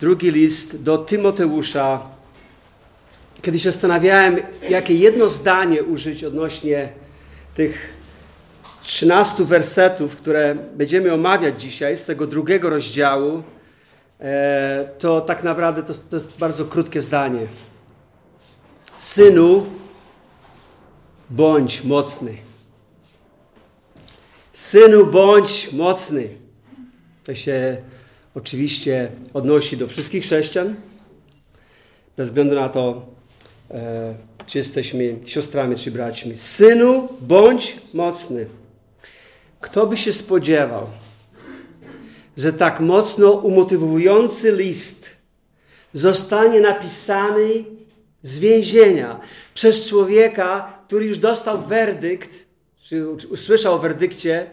drugi list do Tymoteusza. Kiedy się zastanawiałem, jakie jedno zdanie użyć odnośnie tych 13 wersetów, które będziemy omawiać dzisiaj z tego drugiego rozdziału, e, to tak naprawdę to, to jest bardzo krótkie zdanie. Synu, bądź mocny. Synu, bądź mocny. To się oczywiście odnosi do wszystkich chrześcijan, bez względu na to, e, czy jesteśmy siostrami czy braćmi. Synu, bądź mocny. Kto by się spodziewał, że tak mocno umotywujący list zostanie napisany z więzienia przez człowieka, który już dostał werdykt, czy usłyszał o werdykcie,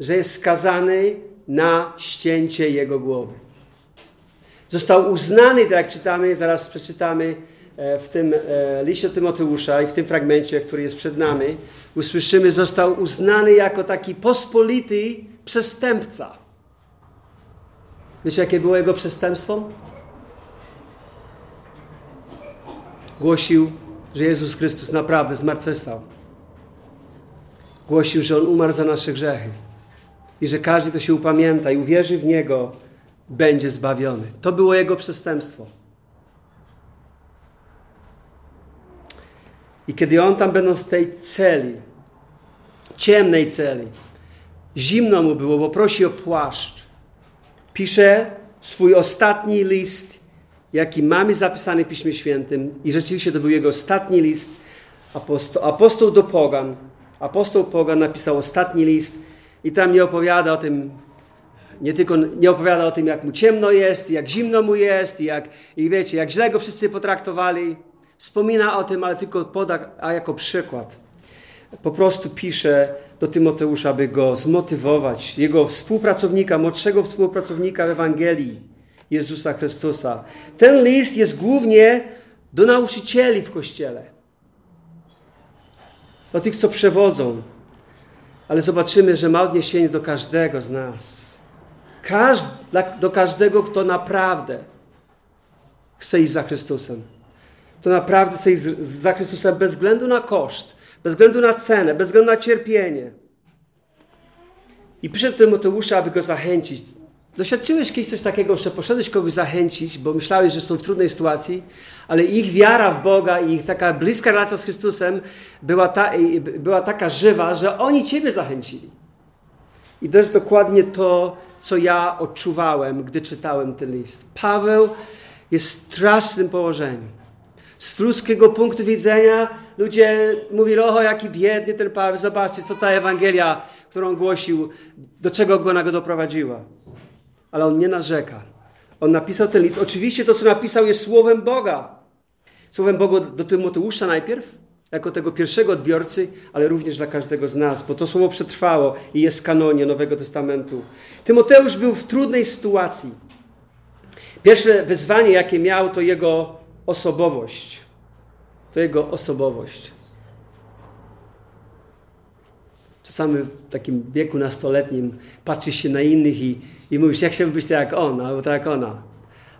że jest skazany na ścięcie jego głowy. Został uznany, tak jak czytamy, zaraz przeczytamy e, w tym e, liście Tymoteusza i w tym fragmencie, który jest przed nami, usłyszymy, został uznany jako taki pospolity przestępca. Wiecie, jakie było jego przestępstwo? Głosił, że Jezus Chrystus naprawdę zmartwychwstał. Głosił, że On umarł za nasze grzechy i że każdy, kto się upamięta i uwierzy w Niego, będzie zbawiony. To było jego przestępstwo. I kiedy on tam będąc w tej celi, ciemnej celi, zimno mu było, bo prosi o płaszcz, pisze swój ostatni list, jaki mamy zapisany w Piśmie Świętym i rzeczywiście to był jego ostatni list, apostoł, apostoł do pogan. Apostoł pogan napisał ostatni list i tam nie opowiada o tym, nie tylko nie opowiada o tym, jak mu ciemno jest, jak zimno mu jest, jak, i wiecie, jak źle go wszyscy potraktowali. Wspomina o tym, ale tylko poda, a jako przykład. Po prostu pisze do Tymoteusza, aby go zmotywować, jego współpracownika, młodszego współpracownika Ewangelii Jezusa Chrystusa. Ten list jest głównie do nauczycieli w Kościele. Do tych, co przewodzą, ale zobaczymy, że ma odniesienie do każdego z nas. Każd do każdego, kto naprawdę chce iść za Chrystusem. Kto naprawdę chce iść za Chrystusem bez względu na koszt, bez względu na cenę, bez względu na cierpienie. I przyszedł do Tymoteusza, aby go zachęcić. Doświadczyłeś kiedyś coś takiego, że poszedłeś kogoś zachęcić, bo myślałeś, że są w trudnej sytuacji, ale ich wiara w Boga i ich taka bliska relacja z Chrystusem była, ta, była taka żywa, że oni Ciebie zachęcili. I to jest dokładnie to, co ja odczuwałem, gdy czytałem ten list. Paweł jest w strasznym położeniu. Z ludzkiego punktu widzenia ludzie mówili, oho, jaki biedny ten Paweł, zobaczcie, co ta Ewangelia, którą głosił, do czego go ona go doprowadziła ale on nie narzeka. On napisał ten list. Oczywiście to, co napisał, jest słowem Boga. Słowem Boga do Tymoteusza najpierw, jako tego pierwszego odbiorcy, ale również dla każdego z nas, bo to słowo przetrwało i jest w kanonie Nowego Testamentu. Tymoteusz był w trudnej sytuacji. Pierwsze wyzwanie, jakie miał, to jego osobowość. To jego osobowość. W takim wieku nastoletnim patrzysz się na innych i, i mówisz, jak chciałbym być tak jak on, albo tak jak ona.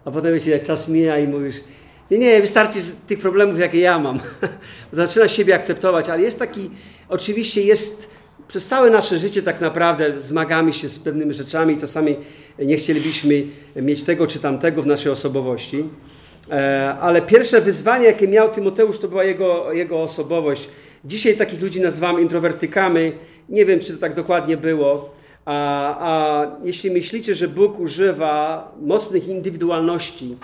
A potem wiecie, czas mija i mówisz, nie, nie, wystarczy tych problemów, jakie ja mam. Zaczynasz siebie akceptować, ale jest taki, oczywiście jest, przez całe nasze życie tak naprawdę zmagamy się z pewnymi rzeczami czasami nie chcielibyśmy mieć tego czy tamtego w naszej osobowości. E, ale pierwsze wyzwanie, jakie miał Tymoteusz, to była jego, jego osobowość. Dzisiaj takich ludzi nazywamy introwertykami. Nie wiem, czy to tak dokładnie było. A, a jeśli myślicie, że Bóg używa mocnych indywidualności,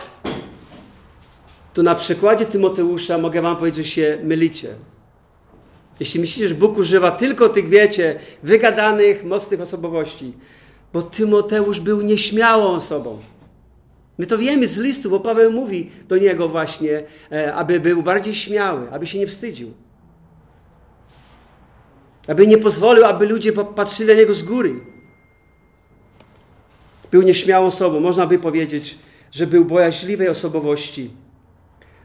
to na przykładzie Tymoteusza mogę wam powiedzieć, że się mylicie. Jeśli myślicie, że Bóg używa tylko tych, wiecie, wygadanych, mocnych osobowości, bo Tymoteusz był nieśmiałą osobą. My to wiemy z listu, bo Paweł mówi do niego właśnie, e, aby był bardziej śmiały, aby się nie wstydził. Aby nie pozwolił, aby ludzie patrzyli na niego z góry. Był nieśmiałą osobą. Można by powiedzieć, że był bojaźliwej osobowości.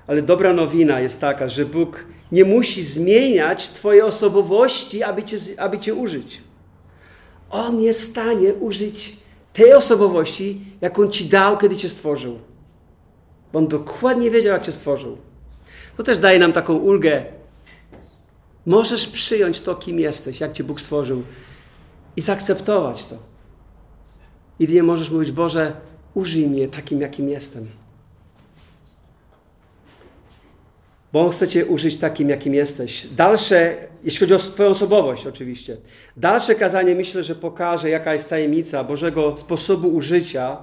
Ale dobra nowina jest taka, że Bóg nie musi zmieniać Twojej osobowości, aby cię, aby cię użyć. On jest w stanie użyć tej osobowości, jaką Ci dał, kiedy Cię stworzył. bo on dokładnie wiedział, jak się stworzył. To też daje nam taką ulgę. Możesz przyjąć to, kim jesteś, jak cię Bóg stworzył i zaakceptować to. I nie możesz mówić, Boże, użyj mnie takim, jakim jestem. Bo On chce Cię użyć takim, jakim jesteś. Dalsze, jeśli chodzi o Twoją osobowość oczywiście, dalsze kazanie myślę, że pokaże, jaka jest tajemnica Bożego sposobu użycia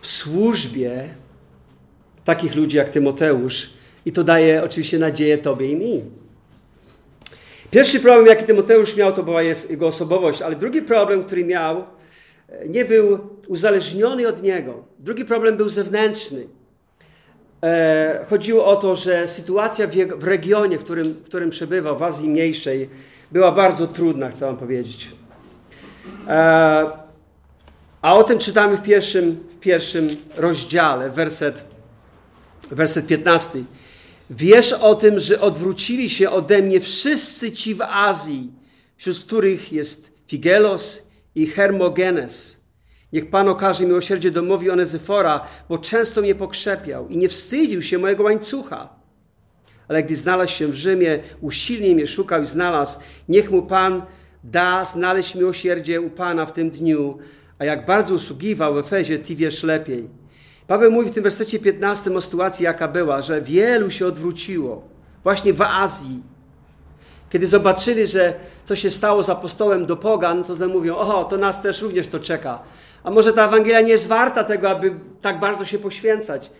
w służbie takich ludzi jak Tymoteusz i to daje oczywiście nadzieję Tobie i mi. Pierwszy problem, jaki Tymoteusz miał, to była jego osobowość, ale drugi problem, który miał, nie był uzależniony od niego. Drugi problem był zewnętrzny. E, chodziło o to, że sytuacja w, jego, w regionie, w którym, w którym przebywał, w Azji Mniejszej, była bardzo trudna, chcę Wam powiedzieć. E, a o tym czytamy w pierwszym, w pierwszym rozdziale, werset, werset 15. Wiesz o tym, że odwrócili się ode mnie wszyscy ci w Azji, wśród których jest Figelos i Hermogenes. Niech Pan okaże miłosierdzie domowi Onezyfora, bo często mnie pokrzepiał i nie wstydził się mojego łańcucha. Ale gdy znalazł się w Rzymie, usilnie mnie szukał i znalazł. Niech mu Pan da znaleźć miłosierdzie u Pana w tym dniu. A jak bardzo usługiwał w Efezie, ty wiesz lepiej. Paweł mówi w tym wersecie 15 o sytuacji, jaka była, że wielu się odwróciło. Właśnie w Azji. Kiedy zobaczyli, że co się stało z apostołem do pogan, to mówią, oho, to nas też również to czeka. A może ta Ewangelia nie jest warta tego, aby tak bardzo się poświęcać.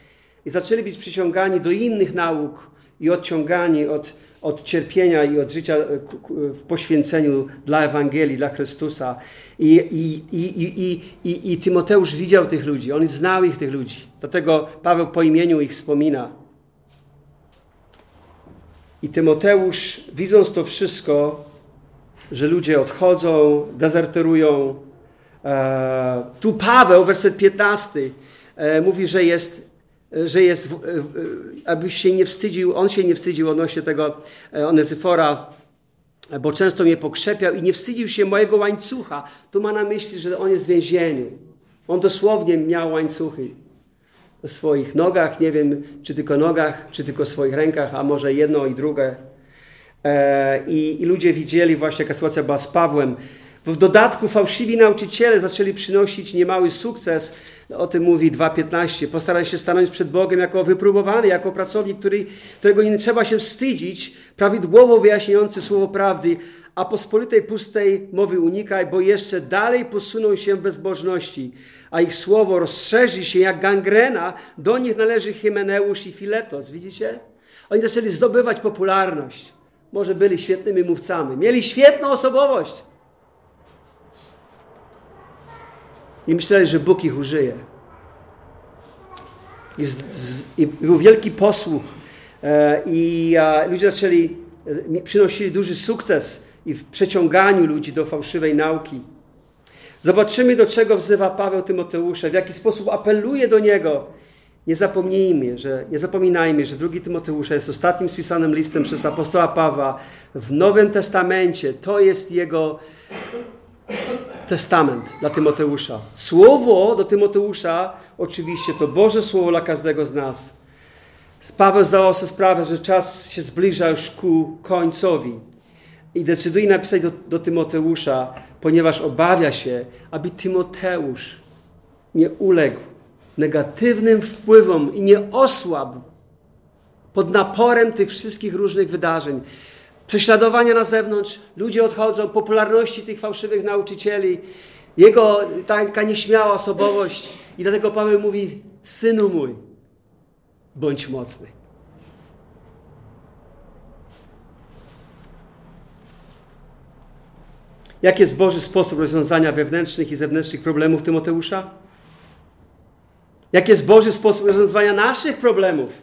I zaczęli być przyciągani do innych nauk i odciągani od, od cierpienia i od życia e, w poświęceniu dla Ewangelii, dla Chrystusa. I, i, i, i, i, Tymoteusz widział tych ludzi, on znał ich, tych ludzi. Dlatego Paweł po imieniu ich wspomina. I Tymoteusz, widząc to wszystko, że ludzie odchodzą, dezerterują, tu Paweł, werset 15, e, mówi, że jest, że jest, abyś się nie wstydził, on się nie wstydził odnośnie tego e, Onezyfora, bo często mnie pokrzepiał i nie wstydził się mojego łańcucha. Tu ma na myśli, że on jest w więzieniu. On dosłownie miał łańcuchy w swoich nogach, nie wiem, czy tylko nogach, czy tylko swoich rękach, a może jedno i drugie. I, i ludzie widzieli właśnie, jaka sytuacja była z Pawłem. W dodatku fałszywi nauczyciele zaczęli przynosić niemały sukces. O tym mówi 2.15. Postaraj się stanąć przed Bogiem jako wypróbowany, jako pracownik, który, którego nie trzeba się wstydzić, prawidłowo wyjaśniający słowo prawdy, a pospolitej pustej mowy unikaj, bo jeszcze dalej posuną się bezbożności, a ich słowo rozszerzy się jak gangrena. Do nich należy Hymeneusz i Filetos. Widzicie? Oni zaczęli zdobywać popularność. Może byli świetnymi mówcami. Mieli świetną osobowość. I myśleli, że Bóg ich użyje. I, z, z, i był wielki posłuch e, i a, ludzie zaczęli, e, przynosili duży sukces i w przeciąganiu ludzi do fałszywej nauki. Zobaczymy, do czego wzywa Paweł Tymoteusza, w jaki sposób apeluje do niego. Nie zapomnijmy, że, nie zapominajmy, że drugi Tymoteusza jest ostatnim spisanym listem przez apostoła Pawła w Nowym Testamencie. To jest jego testament dla Tymoteusza. Słowo do Tymoteusza, oczywiście, to Boże Słowo dla każdego z nas. Paweł zdawał sobie sprawę, że czas się zbliża już ku końcowi. I decyduje napisać do, do Tymoteusza, ponieważ obawia się, aby Tymoteusz nie uległ negatywnym wpływom i nie osłabł pod naporem tych wszystkich różnych wydarzeń prześladowania na zewnątrz, ludzie odchodzą, popularności tych fałszywych nauczycieli, jego taka nieśmiała osobowość. I dlatego Paweł mówi: Synu mój, bądź mocny. Jaki jest Boży sposób rozwiązania wewnętrznych i zewnętrznych problemów Tymoteusza? Jaki jest Boży sposób rozwiązywania naszych problemów?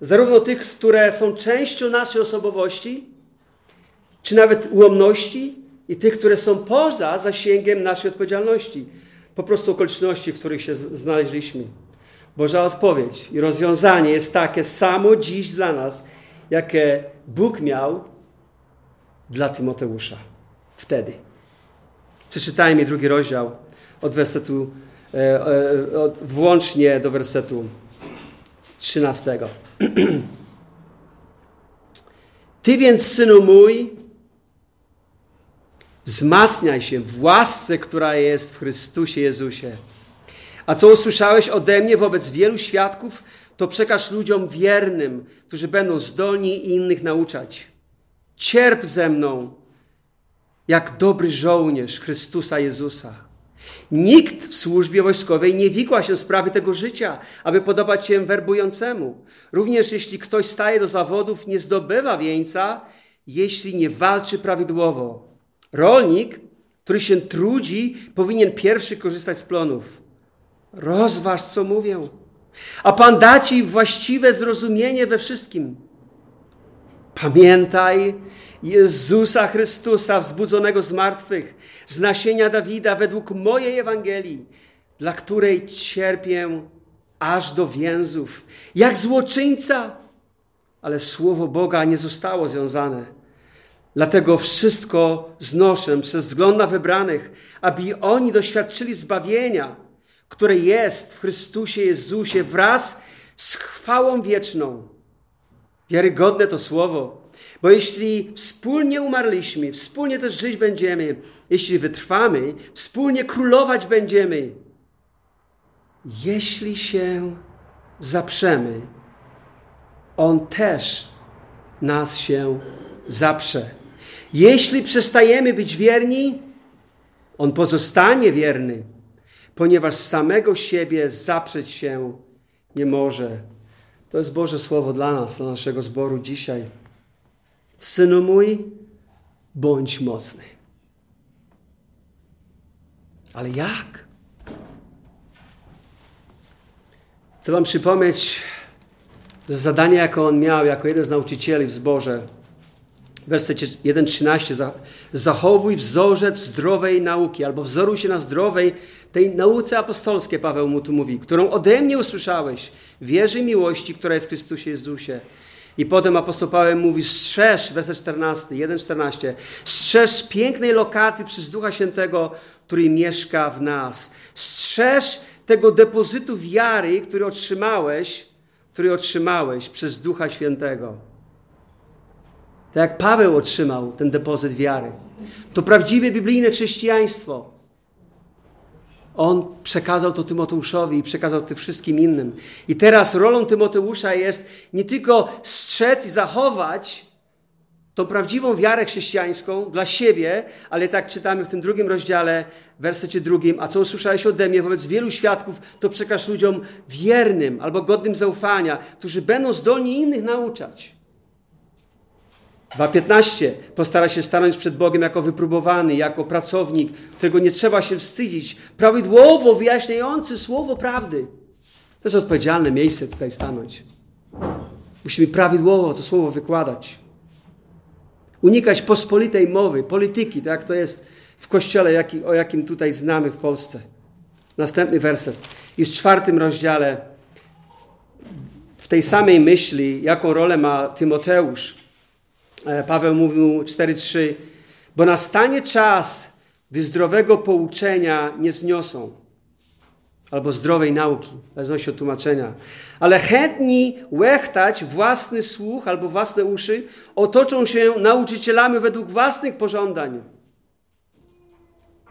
Zarówno tych, które są częścią naszej osobowości, czy nawet ułomności i tych, które są poza zasięgiem naszej odpowiedzialności. Po prostu okoliczności, w których się znaleźliśmy. Boża odpowiedź i rozwiązanie jest takie samo dziś dla nas, jakie Bóg miał dla Tymoteusza. Wtedy. Przeczytajmy drugi rozdział od wersetu, e, e, włącznie do wersetu 13. Ty więc, synu mój, wzmacniaj się w łasce, która jest w Chrystusie Jezusie. A co usłyszałeś ode mnie wobec wielu świadków, to przekaż ludziom wiernym, którzy będą zdolni innych nauczać. Cierp ze mną, jak dobry żołnierz Chrystusa Jezusa. Nikt w służbie wojskowej nie wikła się sprawy tego życia, aby podobać się werbującemu. Również jeśli ktoś staje do zawodów, nie zdobywa wieńca, jeśli nie walczy prawidłowo. Rolnik, który się trudzi, powinien pierwszy korzystać z plonów. Rozważ, co mówię, a Pan da ci właściwe zrozumienie we wszystkim. Pamiętaj Jezusa Chrystusa, wzbudzonego z martwych, z nasienia Dawida, według mojej Ewangelii, dla której cierpię aż do więzów, jak złoczyńca, ale słowo Boga nie zostało związane. Dlatego wszystko znoszę przez wzgląd na wybranych, aby oni doświadczyli zbawienia, które jest w Chrystusie Jezusie wraz z chwałą wieczną. Wiarygodne to słowo, bo jeśli wspólnie umarliśmy, wspólnie też żyć będziemy, jeśli wytrwamy, wspólnie królować będziemy. Jeśli się zaprzemy, On też nas się zaprze. Jeśli przestajemy być wierni, On pozostanie wierny, ponieważ samego siebie zaprzeć się nie może. To jest Boże Słowo dla nas, dla naszego zboru dzisiaj. Synu mój, bądź mocny. Ale jak? Chcę Wam przypomnieć zadanie, jakie on miał jako jeden z nauczycieli w zborze. W wersecie 1.13 Zachowuj wzorzec zdrowej nauki, albo wzoruj się na zdrowej tej nauce apostolskiej, Paweł mu tu mówi, którą ode mnie usłyszałeś, wierzy miłości, która jest w Chrystusie Jezusie. I potem apostoł Paweł mówi, strzeż, werset 14, 1,14, strzeż pięknej lokaty przez Ducha Świętego, który mieszka w nas. Strzeż tego depozytu wiary, który otrzymałeś, który otrzymałeś przez Ducha Świętego. Tak jak Paweł otrzymał ten depozyt wiary. To prawdziwe biblijne chrześcijaństwo. On przekazał to Tymoteuszowi i przekazał to wszystkim innym. I teraz rolą Tymoteusza jest nie tylko strzec i zachować tą prawdziwą wiarę chrześcijańską dla siebie, ale tak czytamy w tym drugim rozdziale, w wersecie drugim, a co usłyszałeś ode mnie wobec wielu świadków, to przekaż ludziom wiernym albo godnym zaufania, którzy będą zdolni innych nauczać. 2.15. Postara się stanąć przed Bogiem jako wypróbowany, jako pracownik, którego nie trzeba się wstydzić, prawidłowo wyjaśniający słowo prawdy. To jest odpowiedzialne miejsce tutaj stanąć. Musimy prawidłowo to słowo wykładać. Unikać pospolitej mowy, polityki, tak to jest w kościele, o jakim tutaj znamy w Polsce. Następny werset. I w czwartym rozdziale, w tej samej myśli, jaką rolę ma Tymoteusz, Paweł mówił 4:3, bo nastanie czas, gdy zdrowego pouczenia nie zniosą, albo zdrowej nauki, w zależności od tłumaczenia, ale chętni łechtać własny słuch albo własne uszy, otoczą się nauczycielami według własnych pożądań.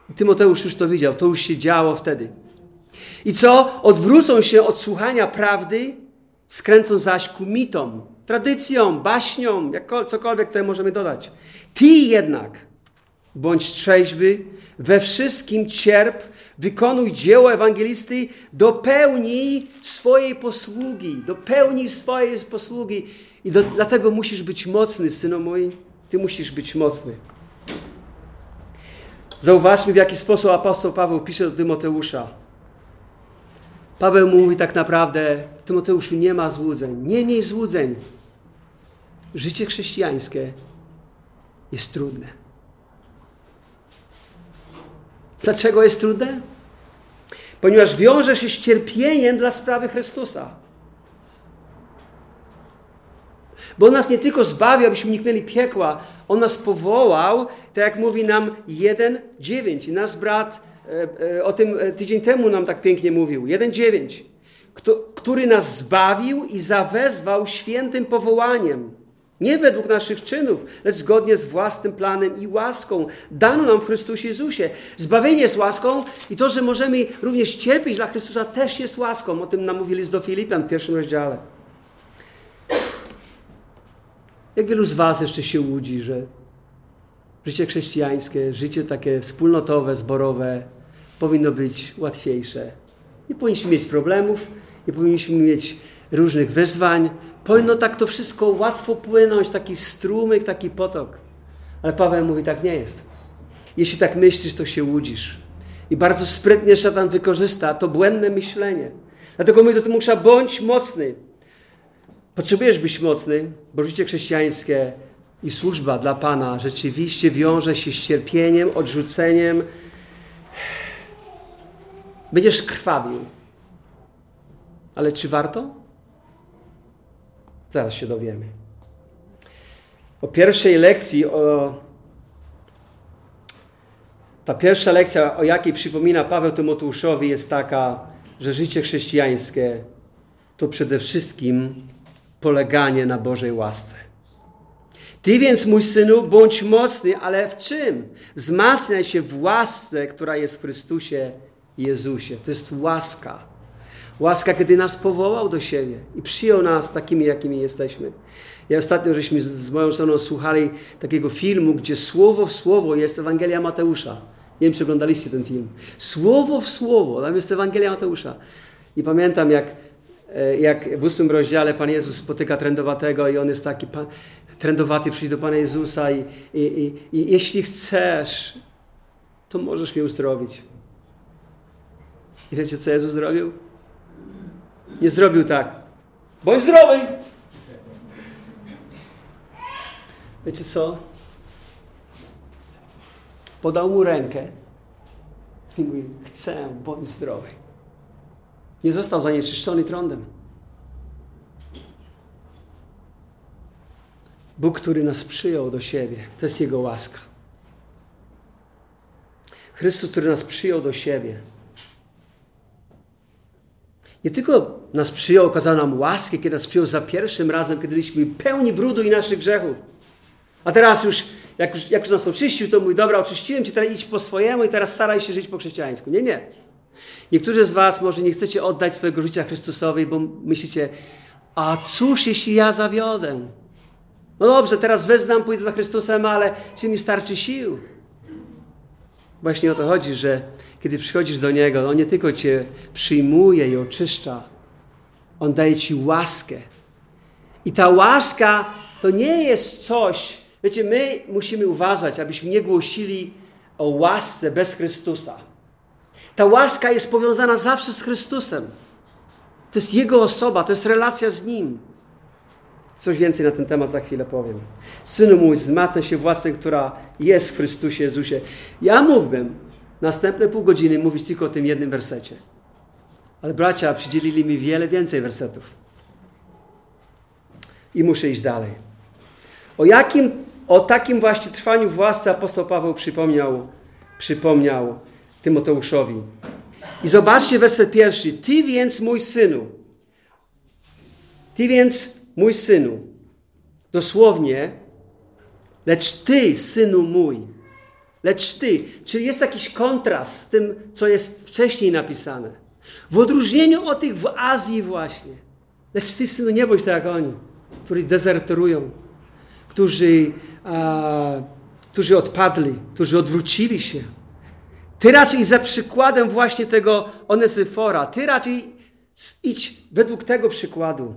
I Tymoteusz już to widział, to już się działo wtedy. I co? Odwrócą się od słuchania prawdy, skręcą zaś ku mitom, tradycją, baśnią, jak, cokolwiek tutaj możemy dodać. Ty jednak bądź trzeźwy, we wszystkim cierp, wykonuj dzieło ewangelisty, dopełnij swojej posługi, dopełnij swojej posługi. I do, dlatego musisz być mocny, synu mój. Ty musisz być mocny. Zauważmy, w jaki sposób apostoł Paweł pisze do Tymoteusza. Paweł mówi tak naprawdę, Tymoteuszu, nie ma złudzeń. Nie miej złudzeń. Życie chrześcijańskie jest trudne. Dlaczego jest trudne? Ponieważ wiąże się z cierpieniem dla sprawy Chrystusa. Bo On nas nie tylko zbawił, abyśmy uniknęli piekła, On nas powołał, tak jak mówi nam 1,9. I nasz brat o tym e, tydzień temu nam tak pięknie mówił. 1,9. który nas zbawił i zawezwał świętym powołaniem. Nie według naszych czynów, lecz zgodnie z własnym planem i łaską dano nam w Chrystusie Jezusie. Zbawienie jest łaską i to, że możemy również cierpieć dla Chrystusa, też jest łaską. O tym nam mówi list do Filipian w pierwszym rozdziale. Jak wielu z Was jeszcze się łudzi, że życie chrześcijańskie, życie takie wspólnotowe, zborowe powinno być łatwiejsze. Nie powinniśmy mieć problemów, nie powinniśmy mieć różnych wyzwań. Powinno tak to wszystko łatwo płynąć, taki strumyk, taki potok. Ale Paweł mówi, tak nie jest. Jeśli tak myślisz, to się łudzisz. I bardzo sprytnie szatan wykorzysta to błędne myślenie. Dlatego mówię do Tymusza, bądź mocny. Potrzebujesz być mocny, bo życie chrześcijańskie i służba dla Pana rzeczywiście wiąże się z cierpieniem, odrzuceniem. Będziesz krwawił. Ale czy warto? Zaraz się dowiemy. O pierwszej lekcji, o... ta pierwsza lekcja, o jakiej przypomina Paweł Tymoteuszowi, jest taka, że życie chrześcijańskie to przede wszystkim poleganie na Bożej łasce. Ty więc, mój synu, bądź mocny, ale w czym? Wzmacniaj się w łasce, która jest w Chrystusie Jezusie. To jest łaska. Łaska, kiedy nas powołał do siebie i przyjął nas takimi, jakimi jesteśmy. Ja ostatnio żeśmy z moją żoną słuchali takiego filmu, gdzie słowo w słowo jest Ewangelia Mateusza. Nie wiem, czy oglądaliście ten film. Słowo w słowo, tam jest Ewangelia Mateusza. I pamiętam, jak, e, jak w ósmym rozdziale Pan Jezus spotyka trędowatego i on jest taki, pan, trędowaty przyjdzie do Pana Jezusa i, i, i, i jeśli chcesz, to możesz mnie uzdrowić. I wiecie, co Jezus zrobił? Nie zrobił tak. Bądź zdrowy! Wiecie co? Podał mu rękę i mówi, chcę, bądź zdrowy. Nie został zanieczyszczony trądem. Bóg, który nas przyjął do siebie, to jest Jego łaska. Chrystus, który nas przyjął do siebie, nie tylko nas przyjął, okazał nam łaskę, kiedy nas przyjął za pierwszym razem, kiedy byliśmy pełni brudu i naszych grzechów. A teraz już, jak już, jak już nas oczyścił, to mówi, dobra, oczyściłem cię, teraz idź po swojemu i teraz staraj się żyć po chrześcijańsku. Nie, nie. Niektórzy z was może nie chcecie oddać swojego życia Chrystusowi, bo myślicie, a cóż, jeśli ja zawiodę? No dobrze, teraz wyznam, pójdę za Chrystusem, ale czy mi starczy sił? Właśnie o to chodzi, że kiedy przychodzisz do Niego, On nie tylko Cię przyjmuje i oczyszcza, On daje Ci łaskę. I ta łaska to nie jest coś, wiecie, my musimy uważać, abyśmy nie głosili o łasce bez Chrystusa. Ta łaska jest powiązana zawsze z Chrystusem. To jest Jego osoba, to jest relacja z Nim. Coś więcej na ten temat za chwilę powiem. Synu mój, wzmacniaj się własnej, która jest w Chrystusie Jezusie. Ja mógłbym następne pół godziny mówić tylko o tym jednym wersecie. Ale bracia przydzielili mi wiele więcej wersetów. I muszę iść dalej. O jakim, o takim właśnie trwaniu własce apostoł Paweł przypomniał, przypomniał Tymoteuszowi. I zobaczcie werset pierwszy. Ty więc, mój synu, ty więc, mój synu, dosłownie, lecz ty, synu mój, lecz ty. Czyli jest jakiś kontrast z tym, co jest wcześniej napisane. W odróżnieniu od tych w Azji właśnie. Lecz ty, synu, nie bądź tak jak oni, którzy dezerterują, którzy, a, którzy odpadli, którzy odwrócili się. Ty raczej za przykładem właśnie tego Onezyfora, ty raczej idź według tego przykładu.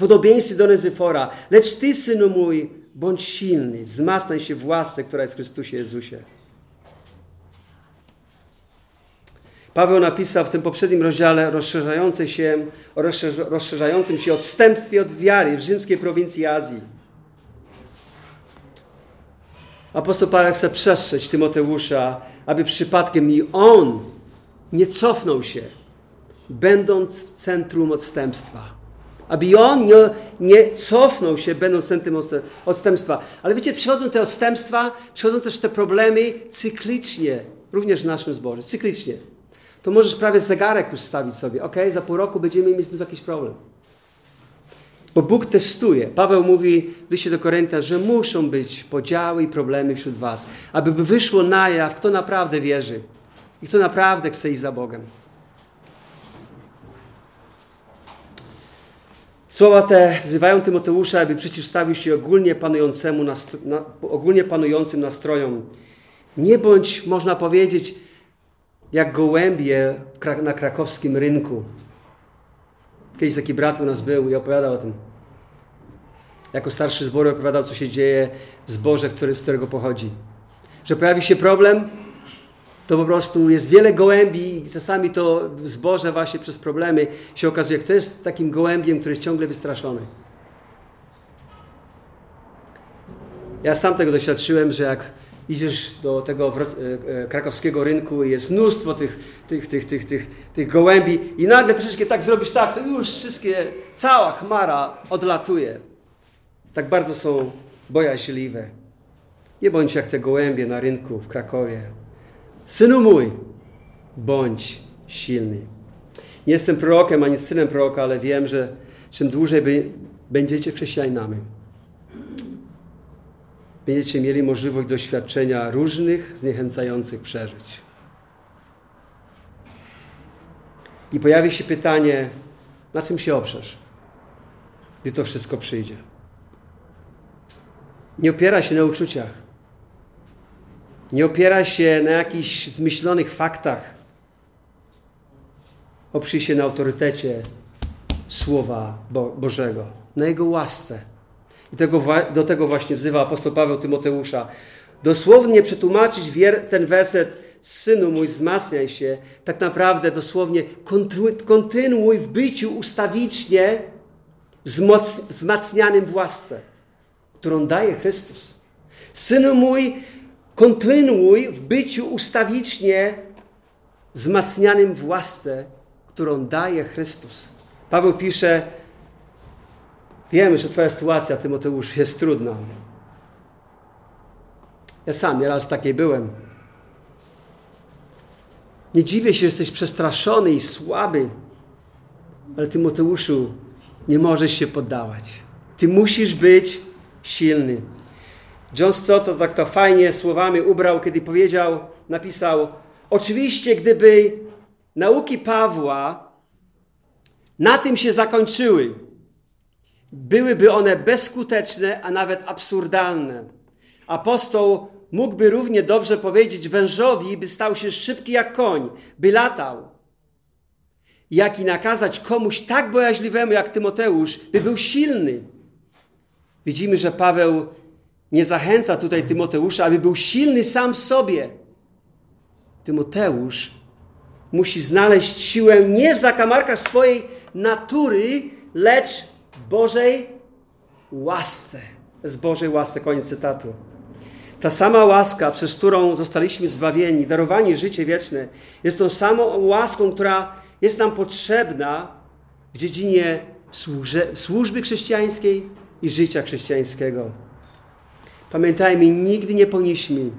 Podobieństwie do Onezyfora. Lecz ty, synu mój, Bądź silny, wzmacnaj się w łasce, która jest w Chrystusie Jezusie. Paweł napisał w tym poprzednim rozdziale rozszerzający się, o rozszerzającym się odstępstwie od wiary w rzymskiej prowincji Azji. Apostoł Paweł chce przestrzec Tymoteusza, aby przypadkiem i on nie cofnął się, będąc w centrum odstępstwa aby on nie, nie cofnął się, będąc centrum odstępstwa. Ale wiecie, przychodzą te odstępstwa, przychodzą też te problemy cyklicznie, również w naszym zborze, cyklicznie. to możesz prawie zegarek już stawić sobie. Ok, za pół roku będziemy mieć znów jakiś problem. Bo Bóg testuje. Paweł mówi w liście do Koryntia, że muszą być podziały i problemy wśród was, aby wyszło na jaw, kto naprawdę wierzy i kto naprawdę chce iść za Bogiem. Słowa te wzywają Tymoteusza, aby przeciwstawił się ogólnie, panującemu na, ogólnie panującym nastrojom. Nie bądź, można powiedzieć, jak gołębie na krakowskim rynku. Kiedyś taki brat u nas był i opowiadał o tym. Jako starszy zboru opowiadał, co się dzieje w zborze, który, z którego pochodzi. Że pojawi się problem, to po prostu jest wiele gołębi i czasami to w zborze właśnie przez problemy się okazuje, kto jest takim gołębiem, który jest ciągle wystraszony. Ja sam tego doświadczyłem, że jak idziesz do tego e, e, krakowskiego rynku i jest mnóstwo tych, tych, tych, tych, tych, tych gołębi i nagle troszeczkę tak zrobisz tak, to już wszystkie, cała chmara odlatuje. Tak bardzo są bojaźliwe. Nie bądź jak te gołębie na rynku w Krakowie. Synu mój, bądź silny. Nie jestem prorokiem ani synem proroka, ale wiem, że czym dłużej będziecie chrześcijanami, będziecie mieli możliwość doświadczenia różnych zniechęcających przeżyć. I pojawi się pytanie, na czym się oprzesz, gdy to wszystko przyjdzie. Nie opiera się na uczuciach. Nie opiera się na jakichś zmyślonych faktach. Oprzyj się na autorytecie Słowa Bo Bożego, na Jego łasce. I tego, do tego właśnie wzywa apostoł Paweł Tymoteusza. Dosłownie przetłumaczyć ten werset Synu mój, wzmacniaj się, tak naprawdę dosłownie kontynuuj w byciu ustawicznie wzmacnianym w łasce, którą daje Chrystus. Synu mój, kontynuuj w byciu ustawicznie wzmacnianym w łasce, którą daje Chrystus. Paweł pisze, Wiemy, że Twoja sytuacja, Tymoteusz, jest trudna. Ja sam nieraz takiej byłem. Nie dziwię się, że jesteś przestraszony i słaby, ale Tymoteuszu, nie możesz się poddawać. Ty musisz być silny. John Stott to tak to fajnie słowami ubrał, kiedy powiedział, napisał: Oczywiście, gdyby nauki Pawła na tym się zakończyły, byłyby one bezskuteczne, a nawet absurdalne. Apostoł mógłby równie dobrze powiedzieć wężowi, by stał się szybki jak koń, by latał. Jak i nakazać komuś tak bojaźliwemu jak Tymoteusz, by był silny. Widzimy, że Paweł nie zachęca tutaj Tymoteusza, aby był silny sam w sobie. Tymoteusz musi znaleźć siłę nie w zakamarkach swojej natury, lecz Bożej łasce. Z Bożej łasce, koniec cytatu. Ta sama łaska, przez którą zostaliśmy zbawieni, darowani życie wieczne, jest tą samą łaską, która jest nam potrzebna w dziedzinie służby chrześcijańskiej i życia chrześcijańskiego. Pamiętajmy, nigdy nie powinniśmy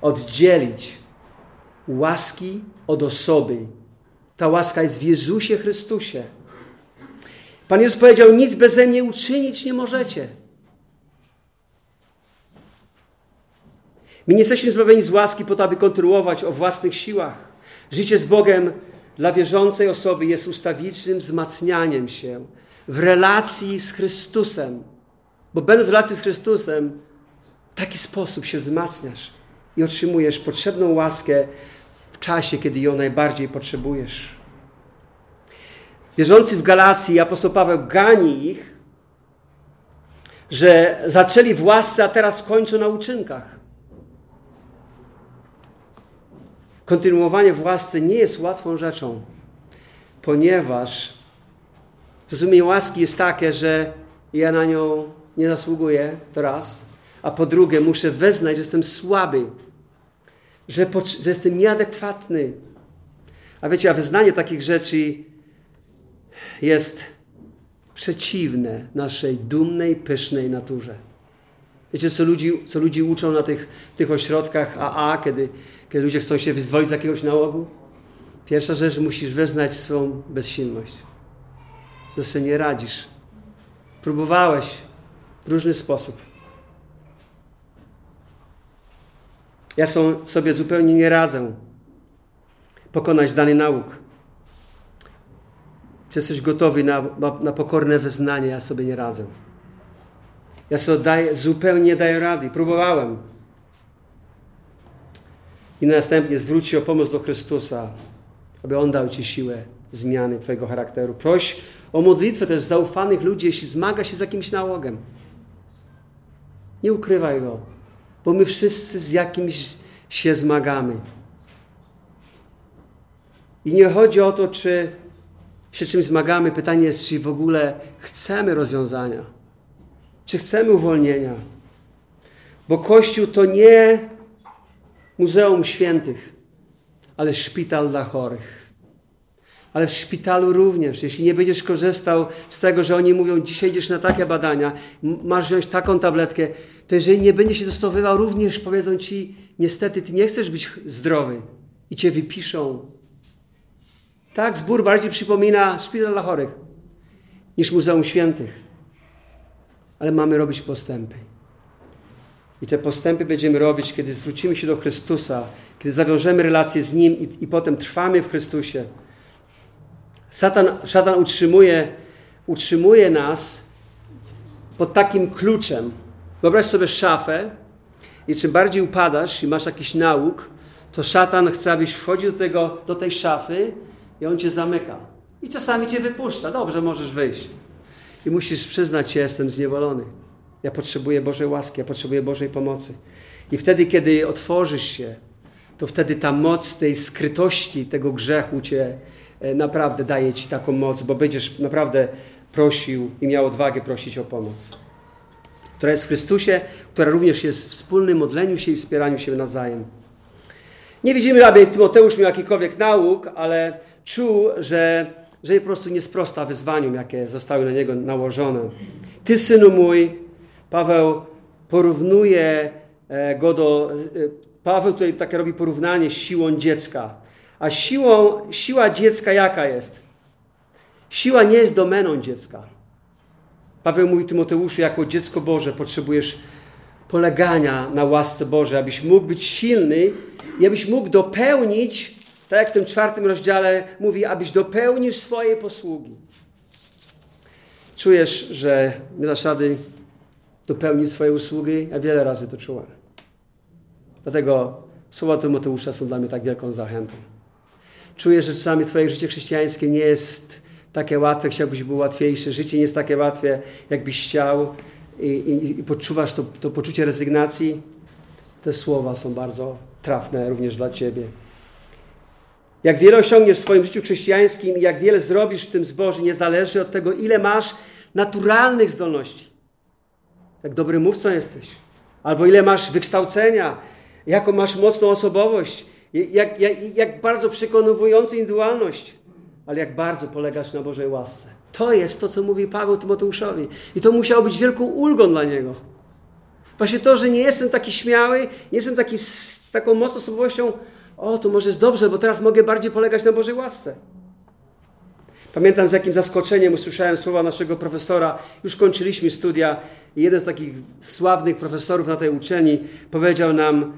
oddzielić łaski od osoby. Ta łaska jest w Jezusie Chrystusie. Pan Jezus powiedział: Nic beze mnie uczynić nie możecie. My nie jesteśmy zbawieni z łaski po to, aby kontynuować o własnych siłach. Życie z Bogiem dla wierzącej osoby jest ustawicznym wzmacnianiem się w relacji z Chrystusem. Bo będąc w relacji z Chrystusem, w taki sposób się wzmacniasz i otrzymujesz potrzebną łaskę w czasie, kiedy ją najbardziej potrzebujesz. Wierzący w Galacji, apostoł Paweł gani ich, że zaczęli w łasce, a teraz kończą na uczynkach. Kontynuowanie w łasce nie jest łatwą rzeczą, ponieważ zrozumienie łaski jest takie, że ja na nią nie zasługuję, to raz, a po drugie muszę wyznać, że jestem słaby, że, że jestem nieadekwatny. A wiecie, a wyznanie takich rzeczy jest przeciwne naszej dumnej, pysznej naturze. Wiecie, co ludzi, co ludzi uczą na tych, tych ośrodkach AA, kiedy kiedy ludzie chcą się wyzwolić z jakiegoś nałogu? Pierwsza rzecz, musisz wyznać swoją bezsilność. Że sobie nie radzisz. Próbowałeś różny sposób. Ja sobie zupełnie nie radzę pokonać dany nauk. Czy jesteś gotowy na, na pokorne wyznanie? Ja sobie nie radzę. Ja sobie daję, zupełnie nie daję rady. Próbowałem. I następnie zwróć się o pomoc do Chrystusa, aby On dał Ci siłę zmiany Twojego charakteru. Proś o modlitwę też zaufanych ludzi, jeśli zmaga się z jakimś nałogiem. Nie ukrywaj go, bo my wszyscy z jakimś się zmagamy. I nie chodzi o to, czy się czymś zmagamy. Pytanie jest, czy w ogóle chcemy rozwiązania. Czy chcemy uwolnienia. Bo Kościół to nie Muzeum Świętych, ale szpital dla chorych. Ale w szpitalu również, jeśli nie będziesz korzystał z tego, że oni mówią, dzisiaj idziesz na takie badania, masz wziąć taką tabletkę, to jeżeli nie będziesz się dostosowywał, również powiedzą ci, niestety ty nie chcesz być zdrowy i cię wypiszą. Tak, zbór bardziej przypomina szpital dla chorych niż Muzeum Świętych. Ale mamy robić postępy. I te postępy będziemy robić, kiedy zwrócimy się do Chrystusa, kiedy zawiążemy relacje z Nim i, i potem trwamy w Chrystusie. Satan, szatan utrzymuje, utrzymuje nas pod takim kluczem. Wyobraź sobie szafę i czym bardziej upadasz i masz jakiś nauk, to szatan chce, abyś wchodził do, tego, do tej szafy i on cię zamyka. I czasami cię wypuszcza. Dobrze, możesz wyjść. I musisz przyznać się, jestem zniewolony. Ja potrzebuję Bożej łaski, ja potrzebuję Bożej pomocy. I wtedy, kiedy otworzysz się, to wtedy ta moc tej skrytości, tego grzechu cię naprawdę daje ci taką moc, bo będziesz naprawdę prosił i miał odwagę prosić o pomoc. Która jest w Chrystusie, która również jest w wspólnym modleniu się i wspieraniu się nawzajem. Nie widzimy, aby Tymoteusz miał jakikolwiek nauk, ale czuł, że, że po prostu nie sprosta wyzwaniom, jakie zostały na niego nałożone. Ty, synu mój, Paweł porównuje e, go do. E, Paweł tutaj takie robi porównanie z siłą dziecka. A siłą, siła dziecka jaka jest? Siła nie jest domeną dziecka. Paweł mówi Tymoteuszu, jako dziecko Boże potrzebujesz polegania na łasce Bożej, abyś mógł być silny i abyś mógł dopełnić, tak jak w tym czwartym rozdziale mówi, abyś dopełnił swojej posługi. Czujesz, że nie dasz rady dopełnić swojej usługi? Ja wiele razy to czułem. Dlatego słowa Tymoteusza są dla mnie tak wielką zachętą. Czuję, że czasami Twoje życie chrześcijańskie nie jest takie łatwe, chciałbyś było łatwiejsze. Życie nie jest takie łatwe, jakbyś chciał i, i, i to, to poczucie rezygnacji. Te słowa są bardzo trafne również dla Ciebie. Jak wiele osiągniesz w swoim życiu chrześcijańskim i jak wiele zrobisz w tym zboży, nie zależy od tego, ile masz naturalnych zdolności. Jak dobry mówcą jesteś, albo ile masz wykształcenia, jaką masz mocną osobowość, jak, jak, jak bardzo przekonującą indywidualność, ale jak bardzo polegasz na Bożej łasce. To jest to, co mówi Paweł Tymoteuszowi. I to musiało być wielką ulgą dla niego. Właśnie to, że nie jestem taki śmiały, nie jestem taki, z taką mocną osobowością, o, to może jest dobrze, bo teraz mogę bardziej polegać na Bożej łasce. Pamiętam z jakim zaskoczeniem usłyszałem słowa naszego profesora. Już kończyliśmy studia i jeden z takich sławnych profesorów na tej uczelni powiedział nam,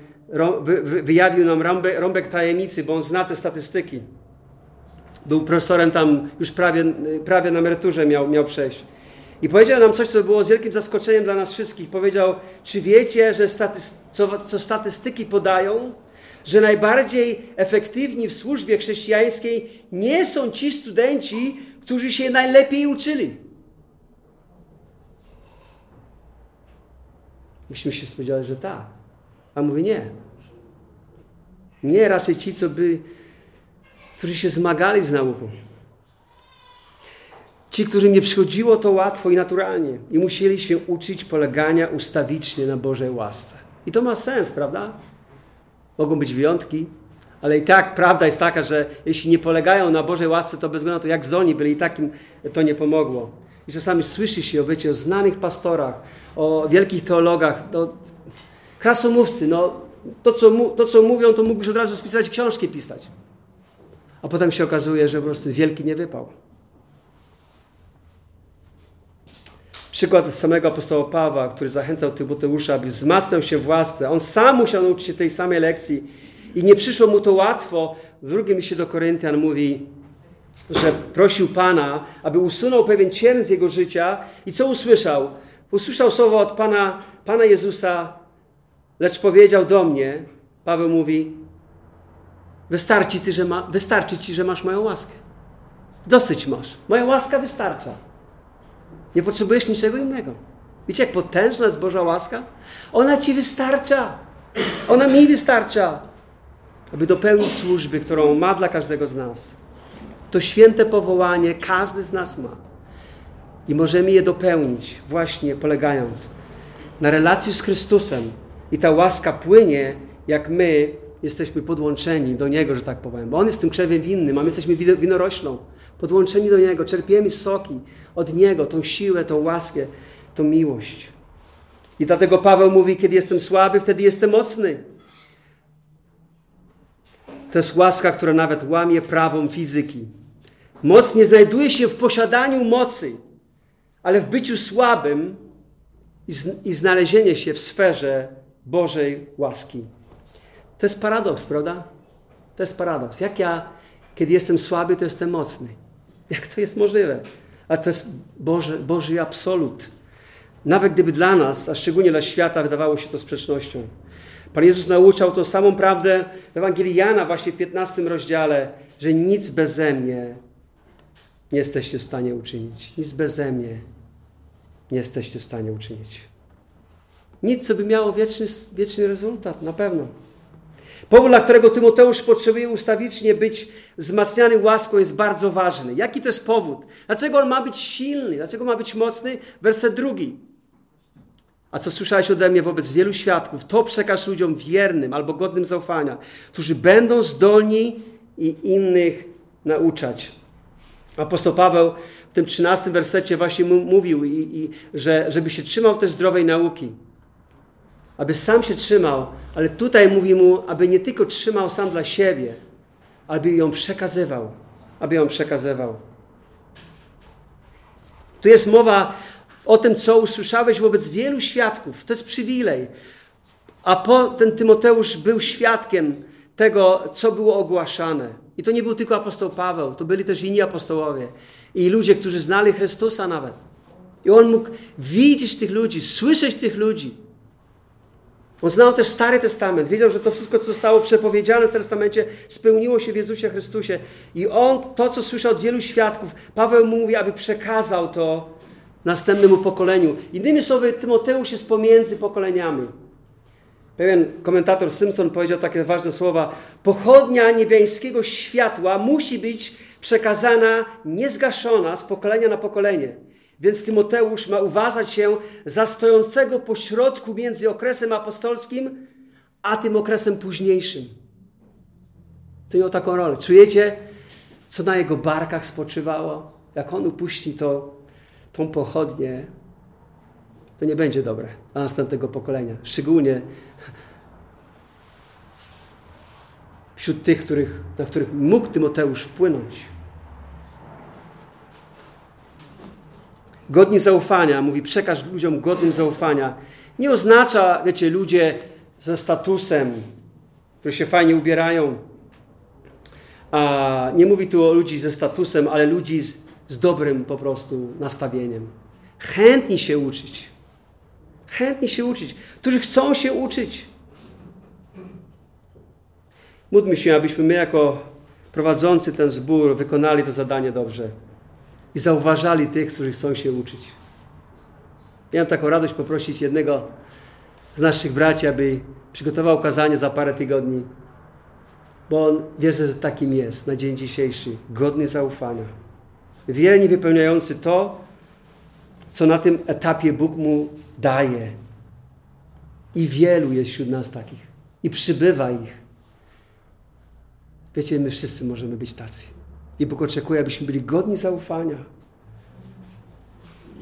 wyjawił nam rąbek tajemnicy, bo on zna te statystyki. Był profesorem tam już prawie, prawie na emeryturze miał, miał przejść. I powiedział nam coś, co było z wielkim zaskoczeniem dla nas wszystkich. Powiedział, czy wiecie, że co, co statystyki podają, że najbardziej efektywni w służbie chrześcijańskiej nie są ci studenci, którzy się najlepiej uczyli. Myśmy się spodziewali, że tak. A mówi nie. Nie, raczej ci, co by, którzy się zmagali z nauką. Ci, którym nie przychodziło to łatwo i naturalnie i musieli się uczyć polegania ustawicznie na Bożej łasce. I to ma sens, prawda? Mogą być wyjątki, ale i tak prawda jest taka, że jeśli nie polegają na Bożej łasce, to bez względu na to, jak zdolni byli, i tak im to nie pomogło. I czasami słyszy się o, wiecie, o znanych pastorach, o wielkich teologach, no, krasomówcy, no, to, co, mu, to, co mówią, to mógłbyś od razu spisać książki pisać. A potem się okazuje, że po prostu wielki nie wypał. Przykład samego apostoła Pawła, który zachęcał Tymoteusza, aby wzmacniał się w łasce. On sam musiał nauczyć się tej samej lekcji i nie przyszło mu to łatwo. W drugim liście do Koryntian mówi, że prosił Pana, aby usunął pewien cień z jego życia i co usłyszał? Usłyszał słowo od Pana, Pana Jezusa, lecz powiedział do mnie, Paweł mówi, wystarczy, ty, że ma, wystarczy Ci, że masz moją łaskę. Dosyć masz. Moja łaska wystarcza. Nie potrzebujesz niczego innego. Wiecie, jak potężna jest Boża łaska? Ona Ci wystarcza. Ona mi wystarcza, aby dopełnić służby, którą ma dla każdego z nas. To święte powołanie każdy z nas ma. I możemy je dopełnić właśnie polegając na relacji z Chrystusem. I ta łaska płynie, jak my jesteśmy podłączeni do Niego, że tak powiem. Bo On jest tym krzewiem winnym, a my jesteśmy winoroślą. Podłączeni do Niego, czerpiemy soki od Niego, tą siłę, tą łaskę, tą miłość. I dlatego Paweł mówi, kiedy jestem słaby, wtedy jestem mocny. To jest łaska, która nawet łamie prawą fizyki. Moc nie znajduje się w posiadaniu mocy, ale w byciu słabym i znalezienie się w sferze Bożej łaski. To jest paradoks, prawda? To jest paradoks. Jak ja, kiedy jestem słaby, to jestem mocny. Jak to jest możliwe? A to jest Boże, Boży absolut. Nawet gdyby dla nas, a szczególnie dla świata, wydawało się to sprzecznością. Pan Jezus nauczał tą samą prawdę w Ewangelii Jana, właśnie w 15 rozdziale, że nic beze mnie nie jesteście w stanie uczynić. Nic beze mnie nie jesteście w stanie uczynić. Nic, co by miało wieczny, wieczny rezultat, na pewno. Powód, dla którego Tymoteusz potrzebuje ustawicznie być wzmacniany łaską, jest bardzo ważny. Jaki to jest powód? Dlaczego on ma być silny? Dlaczego ma być mocny? Werset drugi. A co słyszałeś ode mnie wobec wielu świadków, to przekaż ludziom wiernym albo godnym zaufania, którzy będą zdolni i innych nauczać. Apostoł Paweł w tym 13 wersecie właśnie mówił, i, i, że żeby się trzymał też zdrowej nauki. Aby sam się trzymał, ale tutaj mówi mu, aby nie tylko trzymał sam dla siebie, aby ją przekazywał. Aby ją przekazywał. Tu jest mowa o tym, co usłyszałeś wobec wielu świadków. To jest przywilej. A po, ten Tymoteusz był świadkiem tego, co było ogłaszane. I to nie był tylko apostoł Paweł, to byli też inni apostołowie. I ludzie, którzy znali Chrystusa nawet. I on mógł widzieć tych ludzi, słyszeć tych ludzi. On znał też Stary Testament, wiedział, że to wszystko, co zostało przepowiedziane w Testamencie, spełniło się w Jezusie Chrystusie. I on to, co słyszał od wielu świadków, Paweł mówi, aby przekazał to następnemu pokoleniu. Innymi słowy, Tymoteusz jest pomiędzy pokoleniami. Pewien komentator Simpson powiedział takie ważne słowa: Pochodnia niebiańskiego światła musi być przekazana, niezgaszona z pokolenia na pokolenie. Więc Tymoteusz ma uważać się za stojącego pośrodku między okresem apostolskim a tym okresem późniejszym. To miał taką rolę. Czujecie, co na jego barkach spoczywało? Jak on upuści to, tą pochodnię, to nie będzie dobre dla następnego pokolenia. Szczególnie wśród tych, których, na których mógł Tymoteusz wpłynąć. Godni zaufania, mówi przekaż ludziom godnym zaufania. Nie oznacza, wiecie, ludzie ze statusem, którzy się fajnie ubierają. A nie mówi tu o ludzi ze statusem, ale ludzi z, z dobrym po prostu nastawieniem. Chętni się uczyć. Chętni się uczyć. Którzy chcą się uczyć. Módlmy się, abyśmy my jako prowadzący ten zbór wykonali to zadanie dobrze i zauważali tych, którzy chcą się uczyć. Miałem taką radość poprosić jednego z naszych braci, aby przygotował kazanie za parę tygodni, bo on wierzy, że takim jest na dzień dzisiejszy, godny zaufania. Wierni wypełniający to, co na tym etapie Bóg mu daje. I wielu jest wśród nas takich. I przybywa ich. Wiecie, my wszyscy możemy być tacy. I Bóg oczekuje, abyśmy byli godni zaufania.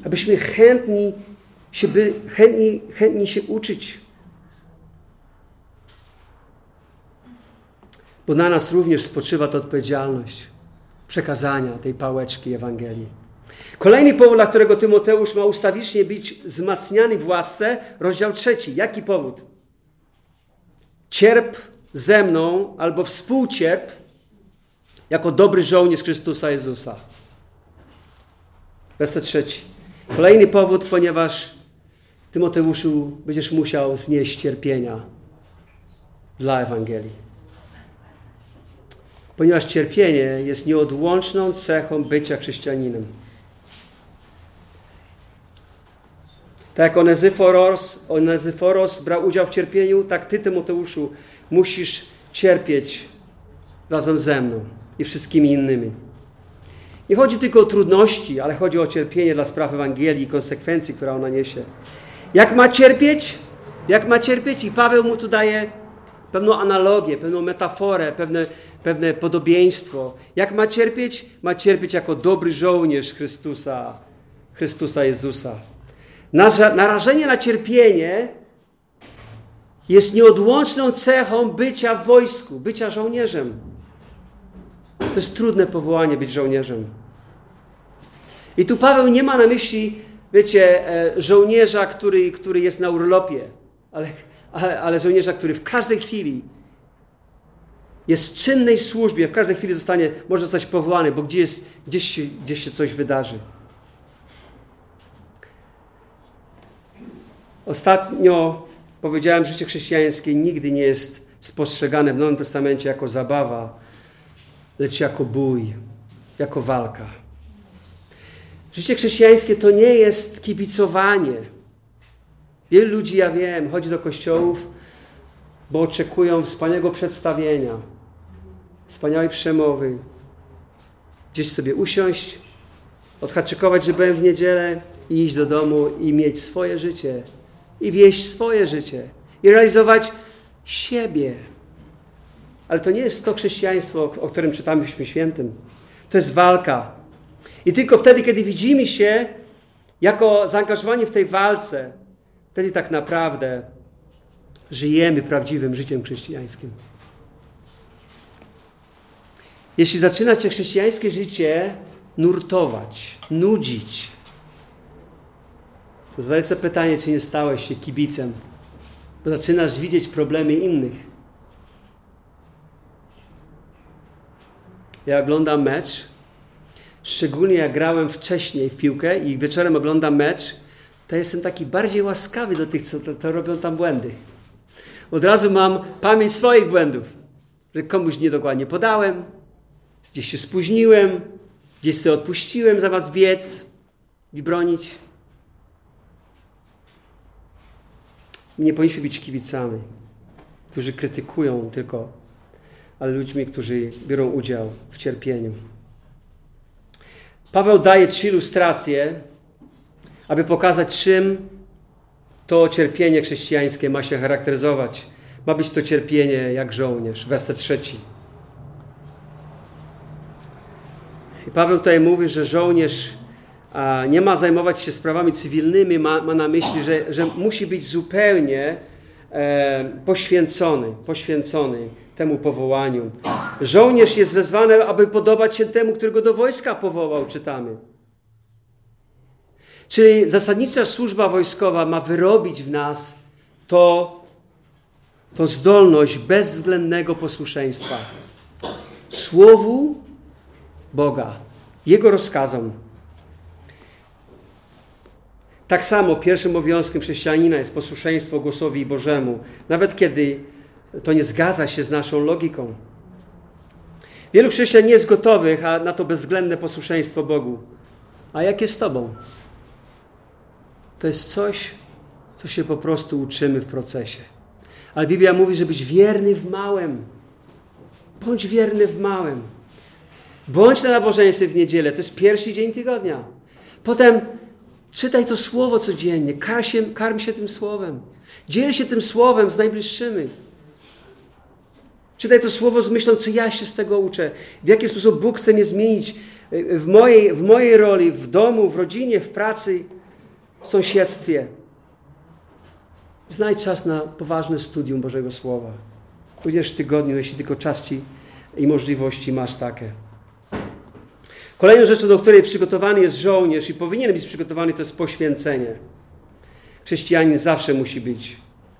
Abyśmy chętni się, by, chętni, chętni się uczyć. bo na nas również spoczywa ta odpowiedzialność przekazania tej pałeczki Ewangelii. Kolejny powód, dla którego Tymoteusz ma ustawicznie być wzmacniany w łasce, rozdział trzeci. Jaki powód? Cierp ze mną albo współcierp jako dobry żołnierz Chrystusa Jezusa. Werset trzeci. Kolejny powód, ponieważ Tymoteuszu będziesz musiał znieść cierpienia dla Ewangelii. Ponieważ cierpienie jest nieodłączną cechą bycia chrześcijaninem. Tak jak Onezyforos, Onezyforos brał udział w cierpieniu, tak Ty, Tymoteuszu, musisz cierpieć razem ze mną i wszystkimi innymi. Nie chodzi tylko o trudności, ale chodzi o cierpienie dla spraw Ewangelii i konsekwencji, która ona niesie. Jak ma cierpieć? Jak ma cierpieć? I Paweł mu tu daje pewną analogię, pewną metaforę, pewne, pewne podobieństwo. Jak ma cierpieć? Ma cierpieć jako dobry żołnierz Chrystusa, Chrystusa Jezusa. Narażenie na cierpienie jest nieodłączną cechą bycia w wojsku, bycia żołnierzem. To jest trudne powołanie być żołnierzem. I tu Paweł nie ma na myśli, wiecie, e, żołnierza, który, który jest na urlopie, ale, ale, ale żołnierza, który w każdej chwili jest w czynnej służbie, w każdej chwili zostanie, może zostać powołany, bo gdzieś, gdzieś, się, gdzieś się coś wydarzy. Ostatnio powiedziałem, że życie chrześcijańskie nigdy nie jest spostrzegane w Nowym Testamencie jako zabawa, lecz jako bój, jako walka. Życie chrześcijańskie to nie jest kibicowanie. Wielu ludzi, ja wiem, chodzi do kościołów, bo oczekują wspaniałego przedstawienia, wspaniałej przemowy. Gdzieś sobie usiąść, odhaczykować, że byłem w niedzielę i iść do domu i mieć swoje życie i wieść swoje życie i realizować siebie. Ale to nie jest to chrześcijaństwo, o którym czytamy w Piśmie Świętym. To jest walka. I tylko wtedy, kiedy widzimy się jako zaangażowani w tej walce, wtedy tak naprawdę żyjemy prawdziwym życiem chrześcijańskim. Jeśli zaczyna cię chrześcijańskie życie nurtować, nudzić, to zadaj sobie pytanie, czy nie stałeś się kibicem, bo zaczynasz widzieć problemy innych. Ja oglądam mecz, szczególnie jak grałem wcześniej w piłkę i wieczorem oglądam mecz, to jestem taki bardziej łaskawy do tych, co to, to robią tam błędy. Od razu mam pamięć swoich błędów, że komuś niedokładnie podałem, gdzieś się spóźniłem, gdzieś sobie odpuściłem zamiast biec i bronić. Nie powinniśmy być kibicami, którzy krytykują tylko, ale ludźmi, którzy biorą udział w cierpieniu. Paweł daje trzy ilustracje, aby pokazać, czym to cierpienie chrześcijańskie ma się charakteryzować. Ma być to cierpienie jak żołnierz. Werset trzeci. I Paweł tutaj mówi, że żołnierz nie ma zajmować się sprawami cywilnymi, ma, ma na myśli, że, że musi być zupełnie e, poświęcony, poświęcony temu powołaniu. Żołnierz jest wezwany, aby podobać się temu, którego do wojska powołał, czytamy. Czyli zasadnicza służba wojskowa ma wyrobić w nas to, to zdolność bezwzględnego posłuszeństwa Słowu Boga, Jego rozkazom. Tak samo pierwszym obowiązkiem chrześcijanina jest posłuszeństwo głosowi Bożemu, nawet kiedy to nie zgadza się z naszą logiką. Wielu chrześcijan nie jest gotowych na to bezwzględne posłuszeństwo Bogu. A jak jest z Tobą? To jest coś, co się po prostu uczymy w procesie. Ale Biblia mówi, że być wierny w małym. Bądź wierny w małym. Bądź na nabożeństwie w niedzielę. To jest pierwszy dzień tygodnia. Potem czytaj to słowo codziennie. Karm się, karm się tym słowem. Dziel się tym słowem z najbliższymi. Czytaj to słowo z myślą, co ja się z tego uczę. W jaki sposób Bóg chce mnie zmienić w mojej, w mojej roli, w domu, w rodzinie, w pracy w sąsiedztwie. Znajdź czas na poważne studium Bożego Słowa. Również w tygodniu, jeśli tylko czas Ci i możliwości masz takie. Kolejną rzeczą, do której przygotowany jest żołnierz i powinien być przygotowany, to jest poświęcenie. Chrześcijanin zawsze musi być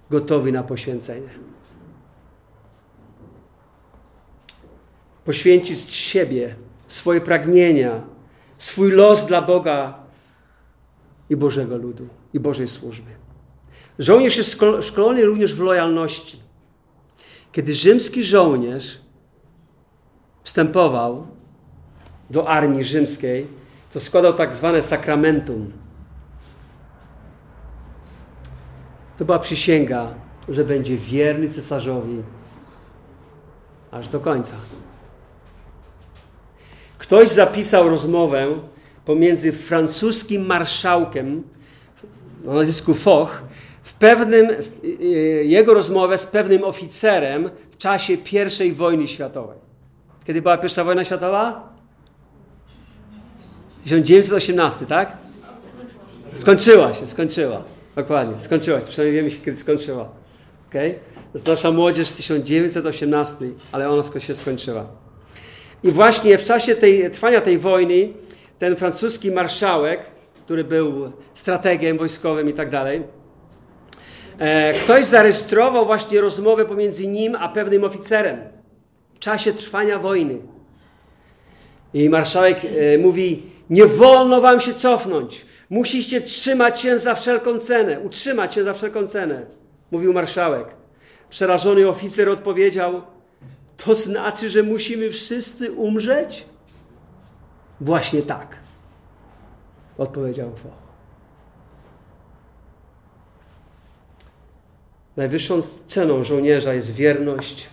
gotowy na poświęcenie. Poświęcić siebie, swoje pragnienia, swój los dla Boga i Bożego ludu, i Bożej służby. Żołnierz jest szkolony również w lojalności. Kiedy rzymski żołnierz wstępował do armii rzymskiej, to składał tak zwane sakramentum. To była przysięga, że będzie wierny cesarzowi aż do końca. Ktoś zapisał rozmowę pomiędzy francuskim marszałkiem o nazwisku Foch, w pewnym, jego rozmowę z pewnym oficerem w czasie I wojny światowej. Kiedy była pierwsza wojna światowa? 1918, tak? Skończyła się, skończyła. Dokładnie, skończyła się. Przynajmniej wiemy kiedy skończyła. Okay? Nasza młodzież 1918, ale ona się skończyła. I właśnie w czasie tej, trwania tej wojny ten francuski marszałek, który był strategiem wojskowym i tak dalej, e, ktoś zarejestrował właśnie rozmowę pomiędzy nim a pewnym oficerem w czasie trwania wojny. I marszałek e, mówi: Nie wolno wam się cofnąć. Musicie trzymać się za wszelką cenę, utrzymać się za wszelką cenę, mówił marszałek. Przerażony oficer odpowiedział: To znaczy, że musimy wszyscy umrzeć? Właśnie tak, odpowiedział Foch. Najwyższą ceną żołnierza jest wierność.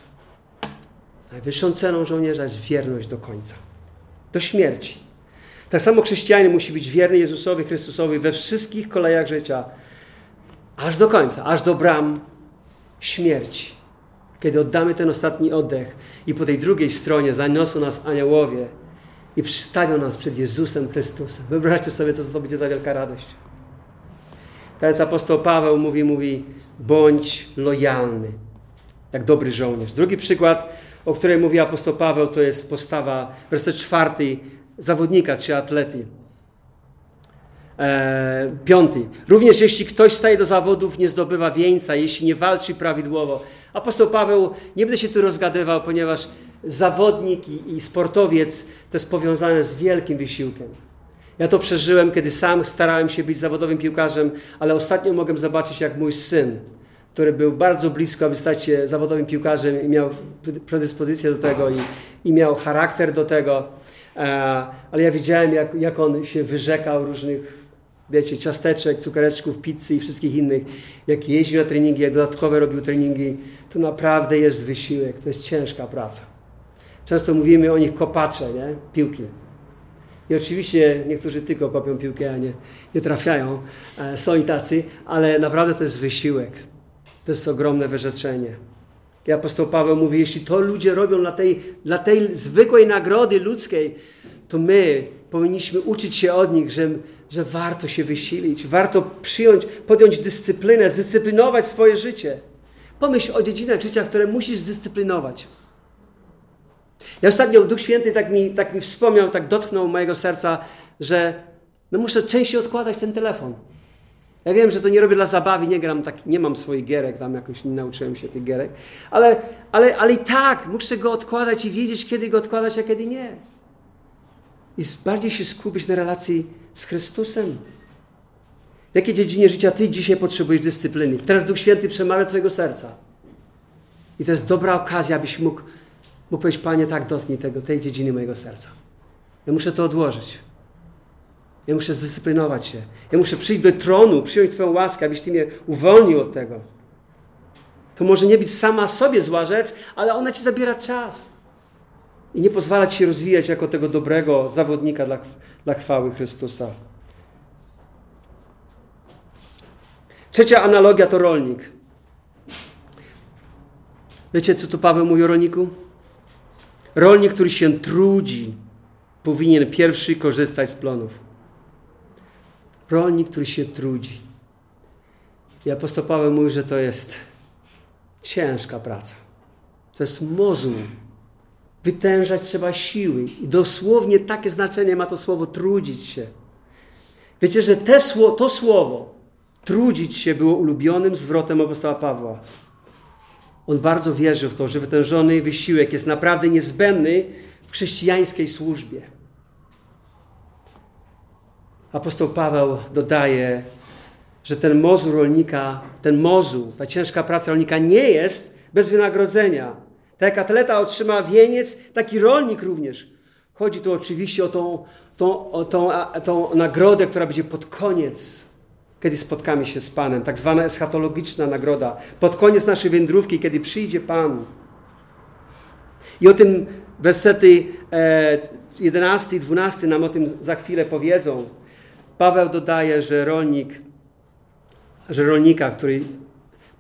Najwyższą ceną żołnierza jest wierność do końca, do śmierci. Tak samo chrześcijanin musi być wierny Jezusowi Chrystusowi we wszystkich kolejach życia, aż do końca, aż do bram śmierci. Kiedy oddamy ten ostatni oddech i po tej drugiej stronie zaniosą nas aniołowie i przystawią nas przed Jezusem Chrystusem. Wyobraźcie sobie, co to będzie za wielka radość. Jest apostoł Paweł mówi, mówi, bądź lojalny, jak dobry żołnierz. Drugi przykład, o którym mówi apostoł Paweł, to jest postawa, werset czwarty, zawodnika czy atlety. E, piąty. Również jeśli ktoś staje do zawodów, nie zdobywa wieńca, jeśli nie walczy prawidłowo. Apostoł Paweł nie będę się tu rozgadywał, ponieważ zawodnik i, i sportowiec to jest powiązane z wielkim wysiłkiem. Ja to przeżyłem, kiedy sam starałem się być zawodowym piłkarzem, ale ostatnio mogłem zobaczyć, jak mój syn, który był bardzo blisko, aby stać się zawodowym piłkarzem i miał predyspozycję do tego i, i miał charakter do tego, e, ale ja widziałem, jak, jak on się wyrzekał różnych wiecie, ciasteczek, cukiereczków, pizzy i wszystkich innych, jak jeździł na treningi, jak dodatkowe robił treningi, to naprawdę jest wysiłek, to jest ciężka praca. Często mówimy o nich kopacze, nie? piłki. I oczywiście niektórzy tylko kopią piłkę, a nie, nie trafiają. E, są i tacy, ale naprawdę to jest wysiłek. To jest ogromne wyrzeczenie. I apostoł Paweł mówi, jeśli to ludzie robią dla tej, dla tej zwykłej nagrody ludzkiej, to my powinniśmy uczyć się od nich, że, że warto się wysilić, warto przyjąć, podjąć dyscyplinę, zdyscyplinować swoje życie. Pomyśl o dziedzinach życia, które musisz zdyscyplinować. Ja ostatnio Duch Święty tak mi, tak mi wspomniał, tak dotknął mojego serca, że no muszę częściej odkładać ten telefon. Ja wiem, że to nie robię dla zabawy, nie gram tak, nie mam swoich gierek, tam jakoś nie nauczyłem się tych gierek, ale, ale, ale i tak muszę go odkładać i wiedzieć, kiedy go odkładać, a kiedy nie. I bardziej się skupić na relacji z Chrystusem. W jakiej dziedzinie życia Ty dzisiaj potrzebujesz dyscypliny? Teraz Duch Święty przemawia Twojego serca. I to jest dobra okazja, abyś mógł Mógł powiedzieć, Panie, tak dotknij tego, tej dziedziny mojego serca. Ja muszę to odłożyć. Ja muszę zdyscyplinować się. Ja muszę przyjść do tronu, przyjąć Twoją łaskę, abyś Ty mnie uwolnił od tego. To może nie być sama sobie zła rzecz, ale ona Ci zabiera czas. I nie pozwala Ci się rozwijać jako tego dobrego zawodnika dla, dla chwały Chrystusa. Trzecia analogia to rolnik. Wiecie, co tu Paweł mówi o rolniku? Rolnik, który się trudzi, powinien pierwszy korzystać z plonów. Rolnik, który się trudzi. I apostoł Paweł mówi, że to jest ciężka praca. To jest mozuł. Wytężać trzeba siły. I dosłownie takie znaczenie ma to słowo trudzić się. Wiecie, że te, to słowo trudzić się było ulubionym zwrotem apostoła Pawła. On bardzo wierzył w to, że wytężony wysiłek jest naprawdę niezbędny w chrześcijańskiej służbie. Apostoł Paweł dodaje, że ten mozu rolnika, ten mozu, ta ciężka praca rolnika nie jest bez wynagrodzenia. Tak jak atleta otrzyma wieniec, taki rolnik również. Chodzi tu oczywiście o tą, tą, o tą, tą nagrodę, która będzie pod koniec, kiedy spotkamy się z Panem. Tak zwana eschatologiczna nagroda. Pod koniec naszej wędrówki, kiedy przyjdzie Pan. I o tym wersety 11 i 12 nam o tym za chwilę powiedzą. Paweł dodaje, że rolnik, że rolnika, który,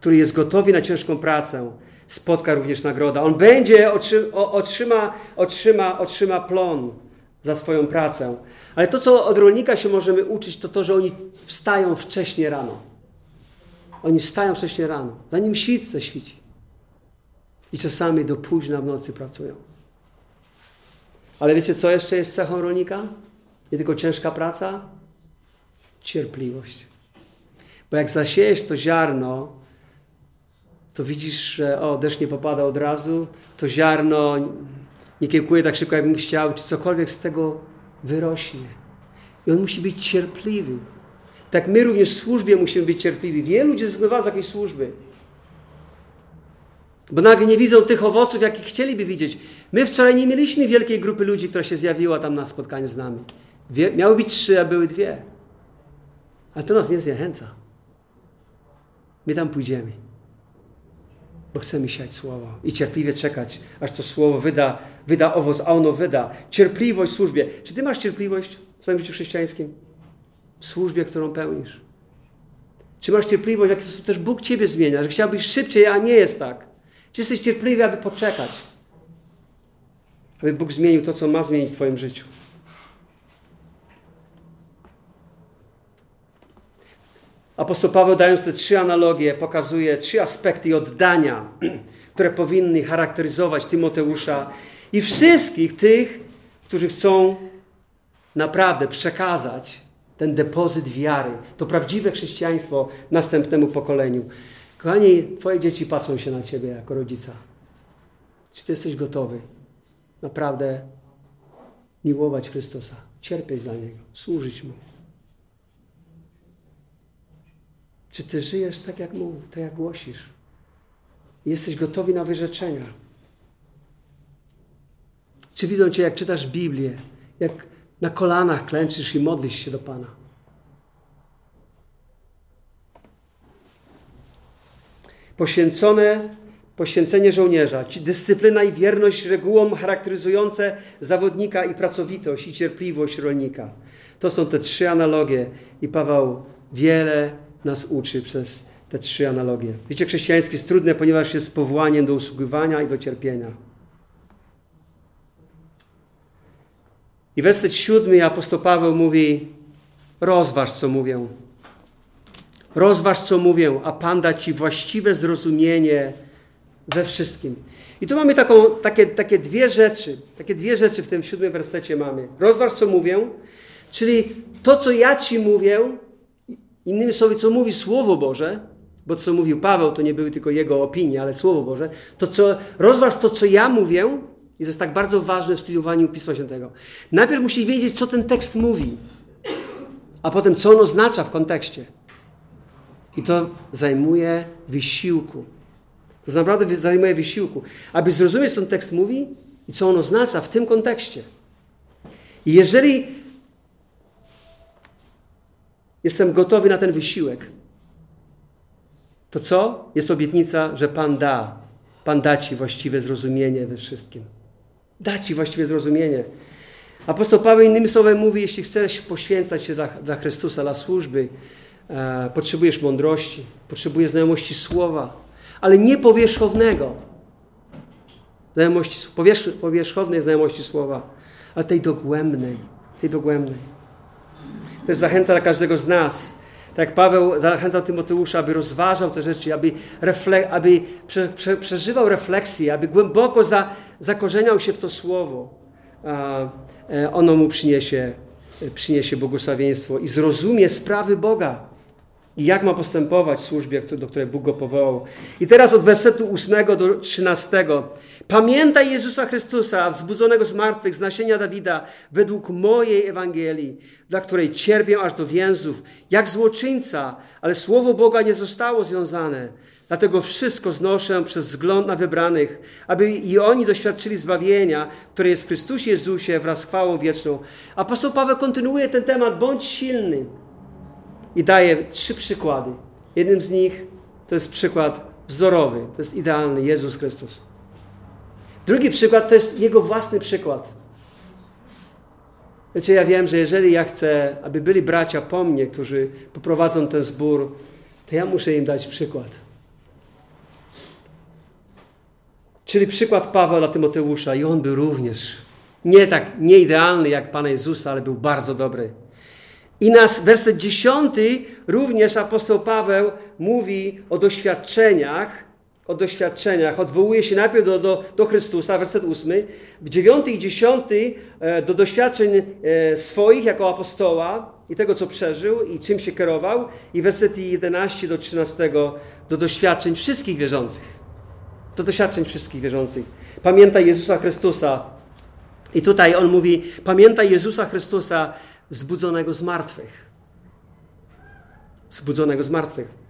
który jest gotowy na ciężką pracę, spotka również nagroda. On będzie, otrzyma, otrzyma, otrzyma plon za swoją pracę. Ale to, co od rolnika się możemy uczyć, to to, że oni wstają wcześnie rano. Oni wstają wcześnie rano, zanim świt zaświci. I czasami do późna w nocy pracują. Ale wiecie, co jeszcze jest cechą rolnika? Nie tylko ciężka praca, cierpliwość. Bo jak zasiejesz to ziarno, to widzisz, że o, deszcz nie popada od razu, to ziarno nie kiełkuje tak szybko, jakbym chciał, czy cokolwiek z tego wyrośnie. I on musi być cierpliwy. Tak my również w służbie musimy być cierpliwi. Wielu ludzi zrezygnowało z jakiejś służby. Bo nagle nie widzą tych owoców, jakich chcieliby widzieć. My wczoraj nie mieliśmy wielkiej grupy ludzi, która się zjawiła tam na spotkaniu z nami. Dwie, miały być trzy, a były dwie. Ale to nas nie zniechęca. My tam pójdziemy. Bo chcemy siać słowo i cierpliwie czekać, aż to słowo wyda, wyda owoc, a ono wyda. Cierpliwość w służbie. Czy ty masz cierpliwość w swoim życiu chrześcijańskim? W służbie, którą pełnisz. Czy masz cierpliwość, w jaki sposób też Bóg ciebie zmienia, że chciałbyś szybciej, a nie jest tak? Czy jesteś cierpliwy, aby poczekać? Aby Bóg zmienił to, co ma zmienić w twoim życiu. Apostoł Paweł, dając te trzy analogie, pokazuje trzy aspekty oddania, które powinny charakteryzować Tymoteusza i wszystkich tych, którzy chcą naprawdę przekazać ten depozyt wiary, to prawdziwe chrześcijaństwo następnemu pokoleniu. Kochani, Twoje dzieci patrzą się na Ciebie jako rodzica. Czy Ty jesteś gotowy naprawdę miłować Chrystusa, cierpieć dla Niego, służyć Mu? Czy Ty żyjesz tak, jak Mu, tak jak głosisz? Jesteś gotowy na wyrzeczenia? Czy widzą Cię, jak czytasz Biblię, jak na kolanach klęczysz i modlisz się do Pana? Poświęcone, poświęcenie żołnierza, dyscyplina i wierność regułom charakteryzujące zawodnika i pracowitość i cierpliwość rolnika. To są te trzy analogie i Paweł wiele nas uczy przez te trzy analogie. Życie chrześcijańskie jest trudne, ponieważ jest powołaniem do usługiwania i do cierpienia. I werset siódmy apostoł Paweł mówi rozważ, co mówię. Rozważ, co mówię, a Pan da Ci właściwe zrozumienie we wszystkim. I tu mamy taką, takie, takie dwie rzeczy, takie dwie rzeczy w tym siódmym wersecie mamy. Rozważ, co mówię, czyli to, co ja Ci mówię, Innymi słowy, co mówi Słowo Boże, bo co mówił Paweł, to nie były tylko jego opinie, ale Słowo Boże, to co, rozważ to, co ja mówię, jest tak bardzo ważne w studiowaniu Pisma Świętego. Najpierw musisz wiedzieć, co ten tekst mówi, a potem, co on oznacza w kontekście. I to zajmuje wysiłku. To naprawdę zajmuje wysiłku, aby zrozumieć, co ten tekst mówi i co on oznacza w tym kontekście. I jeżeli Jestem gotowy na ten wysiłek. To co? Jest obietnica, że Pan da. Pan da Ci właściwe zrozumienie we wszystkim. Da Ci właściwe zrozumienie. Apostoł Paweł innymi słowy mówi, jeśli chcesz poświęcać się dla, dla Chrystusa, dla służby, e, potrzebujesz mądrości, potrzebujesz znajomości słowa, ale nie powierzchownego. Znajomości, powierzch, powierzchownej znajomości słowa, ale tej dogłębnej, tej dogłębnej. Zachęta dla każdego z nas. Tak jak Paweł zachęcał Tymoteusza, aby rozważał te rzeczy, aby, refle- aby prze, prze, przeżywał refleksję, aby głęboko za, zakorzeniał się w to słowo. A, e, ono mu przyniesie, przyniesie błogosławieństwo i zrozumie sprawy Boga i jak ma postępować w służbie, do której Bóg go powołał. I teraz od wersetu 8 do 13. Pamiętaj Jezusa Chrystusa, wzbudzonego z martwych, z nasienia Dawida, według mojej Ewangelii, dla której cierpię aż do więzów, jak złoczyńca, ale słowo Boga nie zostało związane. Dlatego wszystko znoszę przez wzgląd na wybranych, aby i oni doświadczyli zbawienia, które jest w Chrystusie Jezusie wraz z chwałą wieczną. Apostoł Paweł kontynuuje ten temat, bądź silny. I daje trzy przykłady. Jednym z nich to jest przykład wzorowy, to jest idealny Jezus Chrystus. Drugi przykład to jest jego własny przykład. Wiecie, ja wiem, że jeżeli ja chcę, aby byli bracia po mnie, którzy poprowadzą ten zbór, to ja muszę im dać przykład. Czyli przykład Pawła dla Tymoteusza i on był również nie tak nie idealny jak Pana Jezusa, ale był bardzo dobry. I nas werset dziesiąty również apostoł Paweł mówi o doświadczeniach, o doświadczeniach. Odwołuje się najpierw do, do, do Chrystusa, werset ósmy. W dziewiąty i dziesiąty e, do doświadczeń e, swoich jako apostoła i tego, co przeżył i czym się kierował. I wersety 11 do 13 do doświadczeń wszystkich wierzących. Do doświadczeń wszystkich wierzących. Pamiętaj Jezusa Chrystusa. I tutaj on mówi, pamiętaj Jezusa Chrystusa, wzbudzonego z martwych. Wzbudzonego z martwych.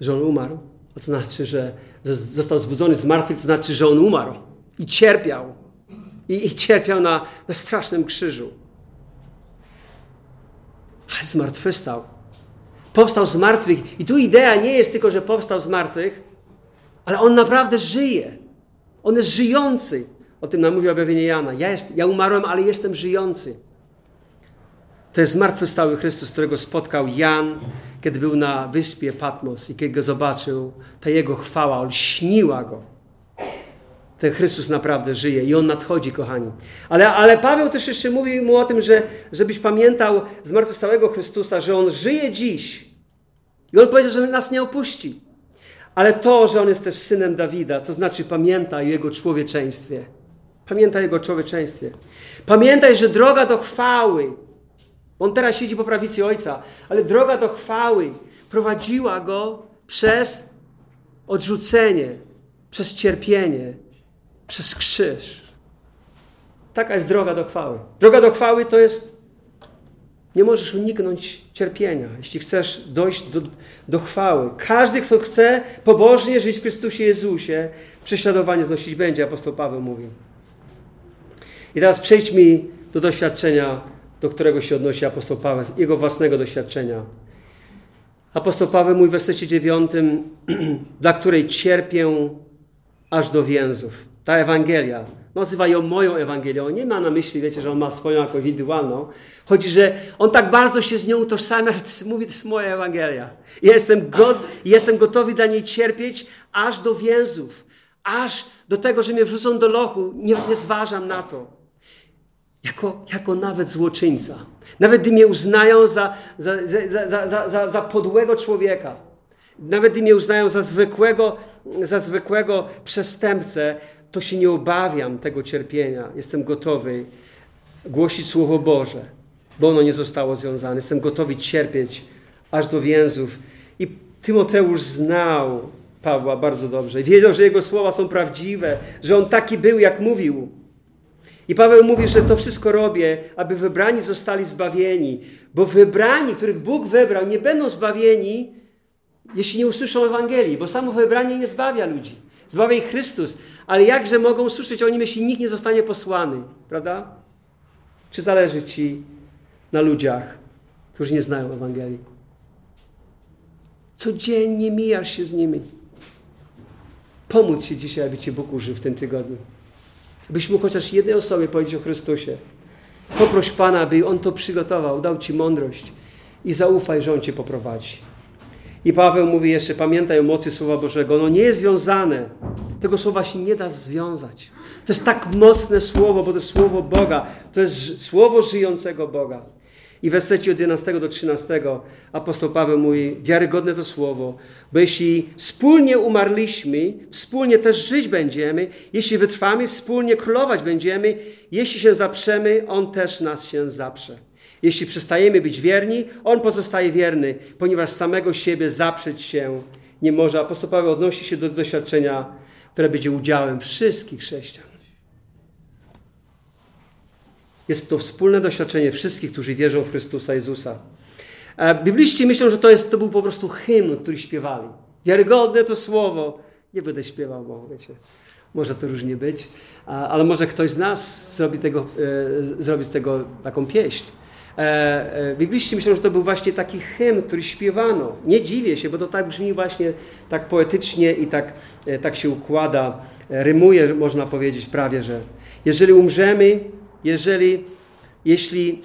Że on umarł, to znaczy, że został zbudzony z martwych, to znaczy, że on umarł i cierpiał. I, i cierpiał na, na strasznym krzyżu. Ale zmartwychwstał. Powstał z martwych. I tu idea nie jest tylko, że powstał z martwych, ale on naprawdę żyje. On jest żyjący. O tym nam mówi objawienie Jana. Ja, jest, ja umarłem, ale jestem żyjący. To jest zmartwychwstały Chrystus, którego spotkał Jan, kiedy był na wyspie Patmos i kiedy go zobaczył, ta jego chwała olśniła go. Ten Chrystus naprawdę żyje i on nadchodzi, kochani. Ale, ale Paweł też jeszcze mówi mu o tym, że żebyś pamiętał zmartwychwstałego Chrystusa, że on żyje dziś. I on powiedział, że nas nie opuści. Ale to, że on jest też synem Dawida, to znaczy pamiętaj o jego człowieczeństwie. Pamiętaj o Jego człowieczeństwie. Pamiętaj, że droga do chwały, on teraz siedzi po prawicy Ojca, ale droga do chwały prowadziła Go przez odrzucenie, przez cierpienie, przez krzyż. Taka jest droga do chwały. Droga do chwały to jest. Nie możesz uniknąć cierpienia, jeśli chcesz dojść do, do chwały. Każdy, kto chce pobożnie żyć w Chrystusie Jezusie, prześladowanie znosić będzie, apostoł Paweł mówił. I teraz przejdźmy do doświadczenia, do którego się odnosi apostoł Paweł, jego własnego doświadczenia. Apostoł Paweł mówi w wersecie 9, dla której cierpię aż do więzów. Ta Ewangelia, nazywa ją moją Ewangelią. Nie ma na myśli, wiecie, że on ma swoją jako indywidualną. Chodzi, że on tak bardzo się z nią utożsamia, że to jest, mówi, to jest moja Ewangelia. Jestem, go, jestem gotowy dla niej cierpieć aż do więzów. Aż do tego, że mnie wrzucą do lochu. Nie, nie zważam na to jako, jako nawet złoczyńca. Nawet gdy mnie uznają za, za, za, za, za, za podłego człowieka, nawet gdy mnie uznają za zwykłego, za zwykłego przestępcę, to się nie obawiam tego cierpienia. Jestem gotowy głosić Słowo Boże, bo ono nie zostało związane. Jestem gotowy cierpieć aż do więzów. I Tymoteusz znał Pawła bardzo dobrze wiedział, że jego słowa są prawdziwe, że on taki był, jak mówił. I Paweł mówi, że to wszystko robię, aby wybrani zostali zbawieni, bo wybrani, których Bóg wybrał, nie będą zbawieni, jeśli nie usłyszą Ewangelii, bo samo wybranie nie zbawia ludzi. Zbawia ich Chrystus. Ale jakże mogą usłyszeć o nim, jeśli nikt nie zostanie posłany? Prawda? Czy zależy ci na ludziach, którzy nie znają Ewangelii? Codziennie mijasz się z nimi. Pomóc się dzisiaj, aby Cię Bóg użył w tym tygodniu byś mógł chociaż jednej osobie powiedzieć o Chrystusie. Poproś Pana, by On to przygotował, dał Ci mądrość i zaufaj, że On Cię poprowadzi. I Paweł mówi jeszcze, pamiętaj o mocy Słowa Bożego. Ono nie jest związane. Tego słowa się nie da związać. To jest tak mocne słowo, bo to jest słowo Boga. To jest słowo żyjącego Boga. I w wersecie od 11 do 13 apostoł Paweł mówi, wiarygodne to słowo, bo jeśli wspólnie umarliśmy, wspólnie też żyć będziemy, jeśli wytrwamy, wspólnie królować będziemy, jeśli się zaprzemy, On też nas się zaprze. Jeśli przestajemy być wierni, On pozostaje wierny, ponieważ samego siebie zaprzeć się nie może. Apostoł Paweł odnosi się do doświadczenia, które będzie udziałem wszystkich chrześcijan. Jest to wspólne doświadczenie wszystkich, którzy wierzą w Chrystusa Jezusa. E, bibliści myślą, że to, jest, to był po prostu hymn, który śpiewali. Wiarygodne to słowo. Nie będę śpiewał, bo wiecie, może to różnie być, ale może ktoś z nas zrobi, tego, e, zrobi z tego taką pieśń. E, bibliści myślą, że to był właśnie taki hymn, który śpiewano. Nie dziwię się, bo to tak brzmi właśnie tak poetycznie i tak, tak się układa. Rymuje, można powiedzieć prawie, że jeżeli umrzemy, jeżeli, jeśli,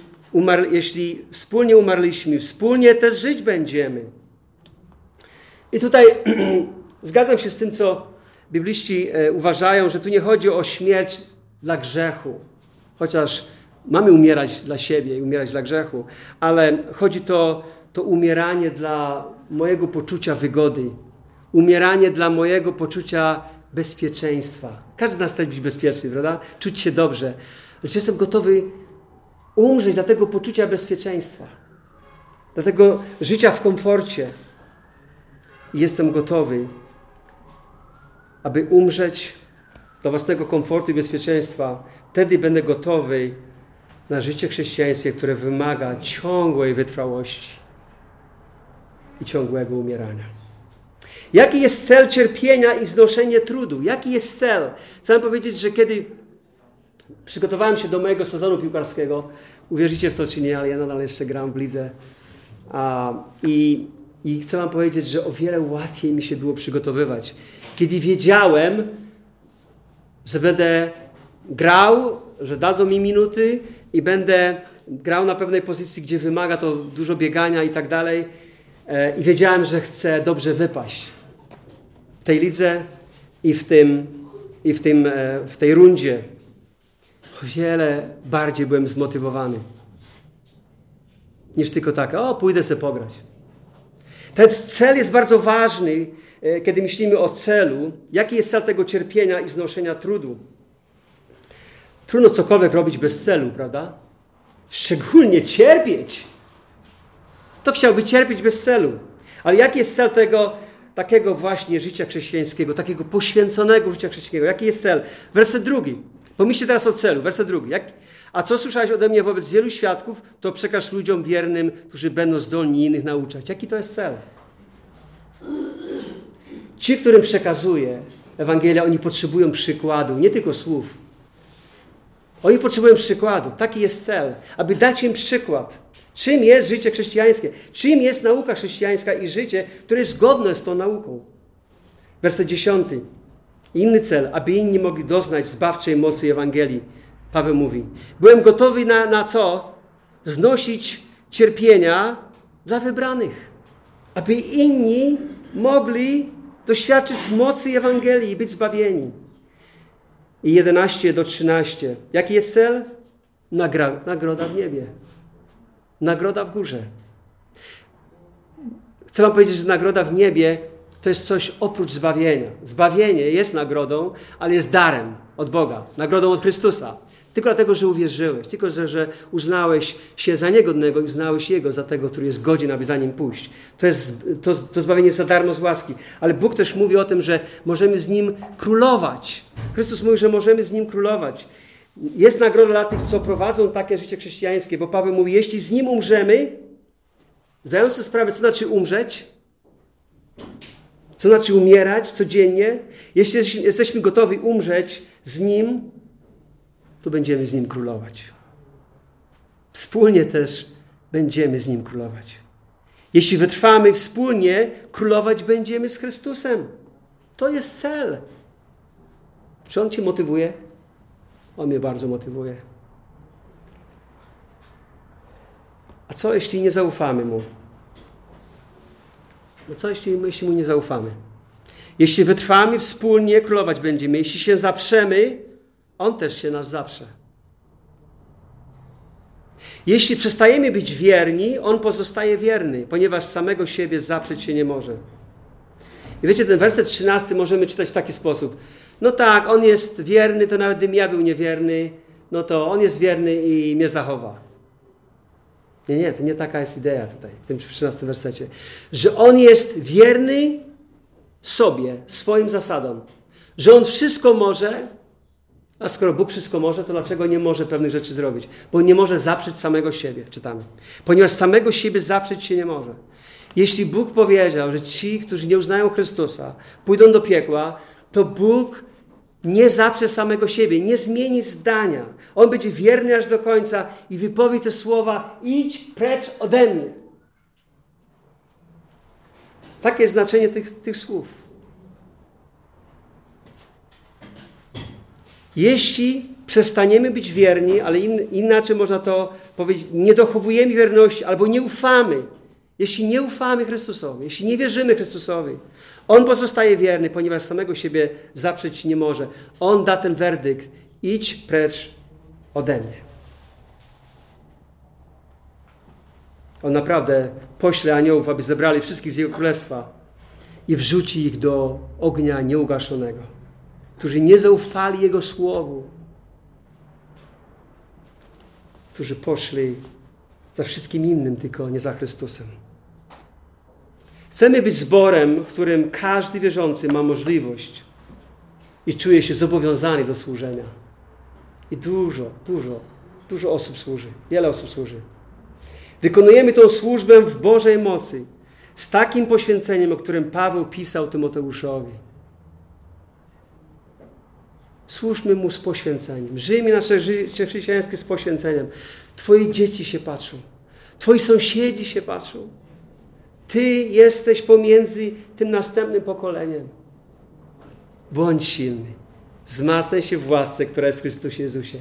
jeśli wspólnie umarliśmy, wspólnie też żyć będziemy. I tutaj zgadzam się z tym, co bibliści e, uważają, że tu nie chodzi o śmierć dla grzechu, chociaż mamy umierać dla siebie i umierać dla grzechu, ale chodzi to, to umieranie dla mojego poczucia wygody, umieranie dla mojego poczucia bezpieczeństwa. Każdy z nas chce być bezpieczny, prawda? Czuć się dobrze. Lecz jestem gotowy umrzeć dla tego poczucia bezpieczeństwa, dla tego życia w komforcie. I jestem gotowy, aby umrzeć dla własnego komfortu i bezpieczeństwa. Wtedy będę gotowy na życie chrześcijańskie, które wymaga ciągłej wytrwałości i ciągłego umierania. Jaki jest cel cierpienia i znoszenie trudu? Jaki jest cel? Chcę powiedzieć, że kiedy przygotowałem się do mojego sezonu piłkarskiego. Uwierzycie w to czy nie, ale ja nadal jeszcze gram w lidze. I, I chcę Wam powiedzieć, że o wiele łatwiej mi się było przygotowywać. Kiedy wiedziałem, że będę grał, że dadzą mi minuty i będę grał na pewnej pozycji, gdzie wymaga to dużo biegania i tak dalej. E, I wiedziałem, że chcę dobrze wypaść w tej lidze i w, tym, i w, tym, e, w tej rundzie o wiele bardziej byłem zmotywowany. Niż tylko tak, o, pójdę sobie pograć. Ten cel jest bardzo ważny, e, kiedy myślimy o celu. Jaki jest cel tego cierpienia i znoszenia trudu? Trudno cokolwiek robić bez celu, prawda? Szczególnie cierpieć. Kto chciałby cierpieć bez celu? Ale jaki jest cel tego takiego właśnie życia chrześcijańskiego, takiego poświęconego życia chrześcijańskiego? Jaki jest cel? Werset drugi. Pomyślcie teraz o celu, werset drugi. Jak, a co słyszałeś ode mnie wobec wielu świadków, to przekaż ludziom wiernym, którzy będą zdolni innych nauczać. Jaki to jest cel? Ci, którym przekazuję Ewangelia, oni potrzebują przykładu, nie tylko słów. Oni potrzebują przykładu. Taki jest cel, aby dać im przykład. Czym jest życie chrześcijańskie? Czym jest nauka chrześcijańska i życie, które jest zgodne z tą nauką? Werset dziesiąty. Inny cel, aby inni mogli doznać zbawczej mocy Ewangelii. Paweł mówi: Byłem gotowy na, na co? Znosić cierpienia dla wybranych, aby inni mogli doświadczyć mocy Ewangelii i być zbawieni. I 11 do 13. Jaki jest cel? Nagra nagroda w niebie. Nagroda w górze. Chcę Wam powiedzieć, że nagroda w niebie to jest coś oprócz zbawienia. Zbawienie jest nagrodą, ale jest darem od Boga, nagrodą od Chrystusa. Tylko dlatego, że uwierzyłeś, tylko że, że uznałeś się za niegodnego i uznałeś Jego za tego, który jest godzien, aby za Nim pójść. To, jest, to, to zbawienie jest za darmo z łaski. Ale Bóg też mówi o tym, że możemy z Nim królować. Chrystus mówi, że możemy z Nim królować. Jest nagroda dla tych, co prowadzą takie życie chrześcijańskie, bo Paweł mówi, jeśli z Nim umrzemy, zdając sobie sprawę, co znaczy umrzeć, co znaczy umierać codziennie? Jeśli jesteśmy gotowi umrzeć z Nim, to będziemy z Nim królować. Wspólnie też będziemy z Nim królować. Jeśli wytrwamy wspólnie, królować będziemy z Chrystusem. To jest cel. Czy On Cię motywuje? On mnie bardzo motywuje. A co jeśli nie zaufamy Mu? No co jeśli, jeśli Mu nie zaufamy? Jeśli wytrwamy wspólnie, królować będziemy. Jeśli się zaprzemy, On też się nas zaprze. Jeśli przestajemy być wierni, On pozostaje wierny, ponieważ samego siebie zaprzeć się nie może. I wiecie, ten werset 13 możemy czytać w taki sposób. No tak, On jest wierny, to nawet gdybym ja był niewierny, no to On jest wierny i mnie zachowa. Nie, nie, to nie taka jest idea tutaj, w tym 13 wersecie. Że On jest wierny sobie, swoim zasadom. Że On wszystko może, a skoro Bóg wszystko może, to dlaczego nie może pewnych rzeczy zrobić? Bo nie może zaprzeć samego siebie, czytamy. Ponieważ samego siebie zaprzeć się nie może. Jeśli Bóg powiedział, że ci, którzy nie uznają Chrystusa, pójdą do piekła, to Bóg nie zaprze samego siebie, nie zmieni zdania. On będzie wierny aż do końca i wypowie te słowa: idź precz ode mnie. Takie jest znaczenie tych, tych słów. Jeśli przestaniemy być wierni, ale in, inaczej można to powiedzieć, nie dochowujemy wierności albo nie ufamy, jeśli nie ufamy Chrystusowi, jeśli nie wierzymy Chrystusowi, On pozostaje wierny, ponieważ samego siebie zaprzeć nie może. On da ten werdykt, idź precz ode mnie. On naprawdę pośle aniołów, aby zebrali wszystkich z Jego Królestwa i wrzuci ich do ognia nieugaszonego, którzy nie zaufali Jego Słowu, którzy poszli za wszystkim innym, tylko nie za Chrystusem. Chcemy być zborem, w którym każdy wierzący ma możliwość i czuje się zobowiązany do służenia. I dużo, dużo, dużo osób służy. Wiele osób służy. Wykonujemy tę służbę w Bożej mocy, z takim poświęceniem, o którym Paweł pisał Tymoteuszowi. Służmy Mu z poświęceniem. Żyjmy nasze życie chrześcijańskie z poświęceniem. Twoje dzieci się patrzą. Twoi sąsiedzi się patrzą. Ty jesteś pomiędzy tym następnym pokoleniem. Bądź silny. Wzmacniaj się w łasce, która jest w Chrystusie Jezusie.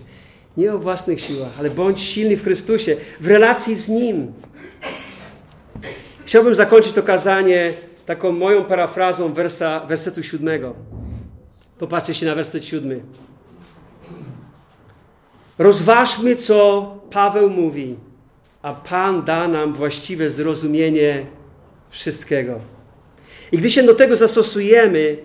Nie o własnych siłach, ale bądź silny w Chrystusie, w relacji z Nim. Chciałbym zakończyć to kazanie taką moją parafrazą wersa, wersetu siódmego. Popatrzcie się na werset siódmy. Rozważmy, co Paweł mówi, a Pan da nam właściwe zrozumienie wszystkiego. I gdy się do tego zastosujemy,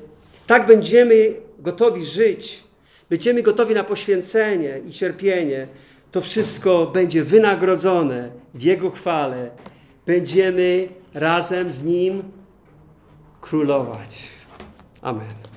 tak będziemy gotowi żyć, będziemy gotowi na poświęcenie i cierpienie, to wszystko będzie wynagrodzone w Jego chwale. Będziemy razem z Nim królować. Amen.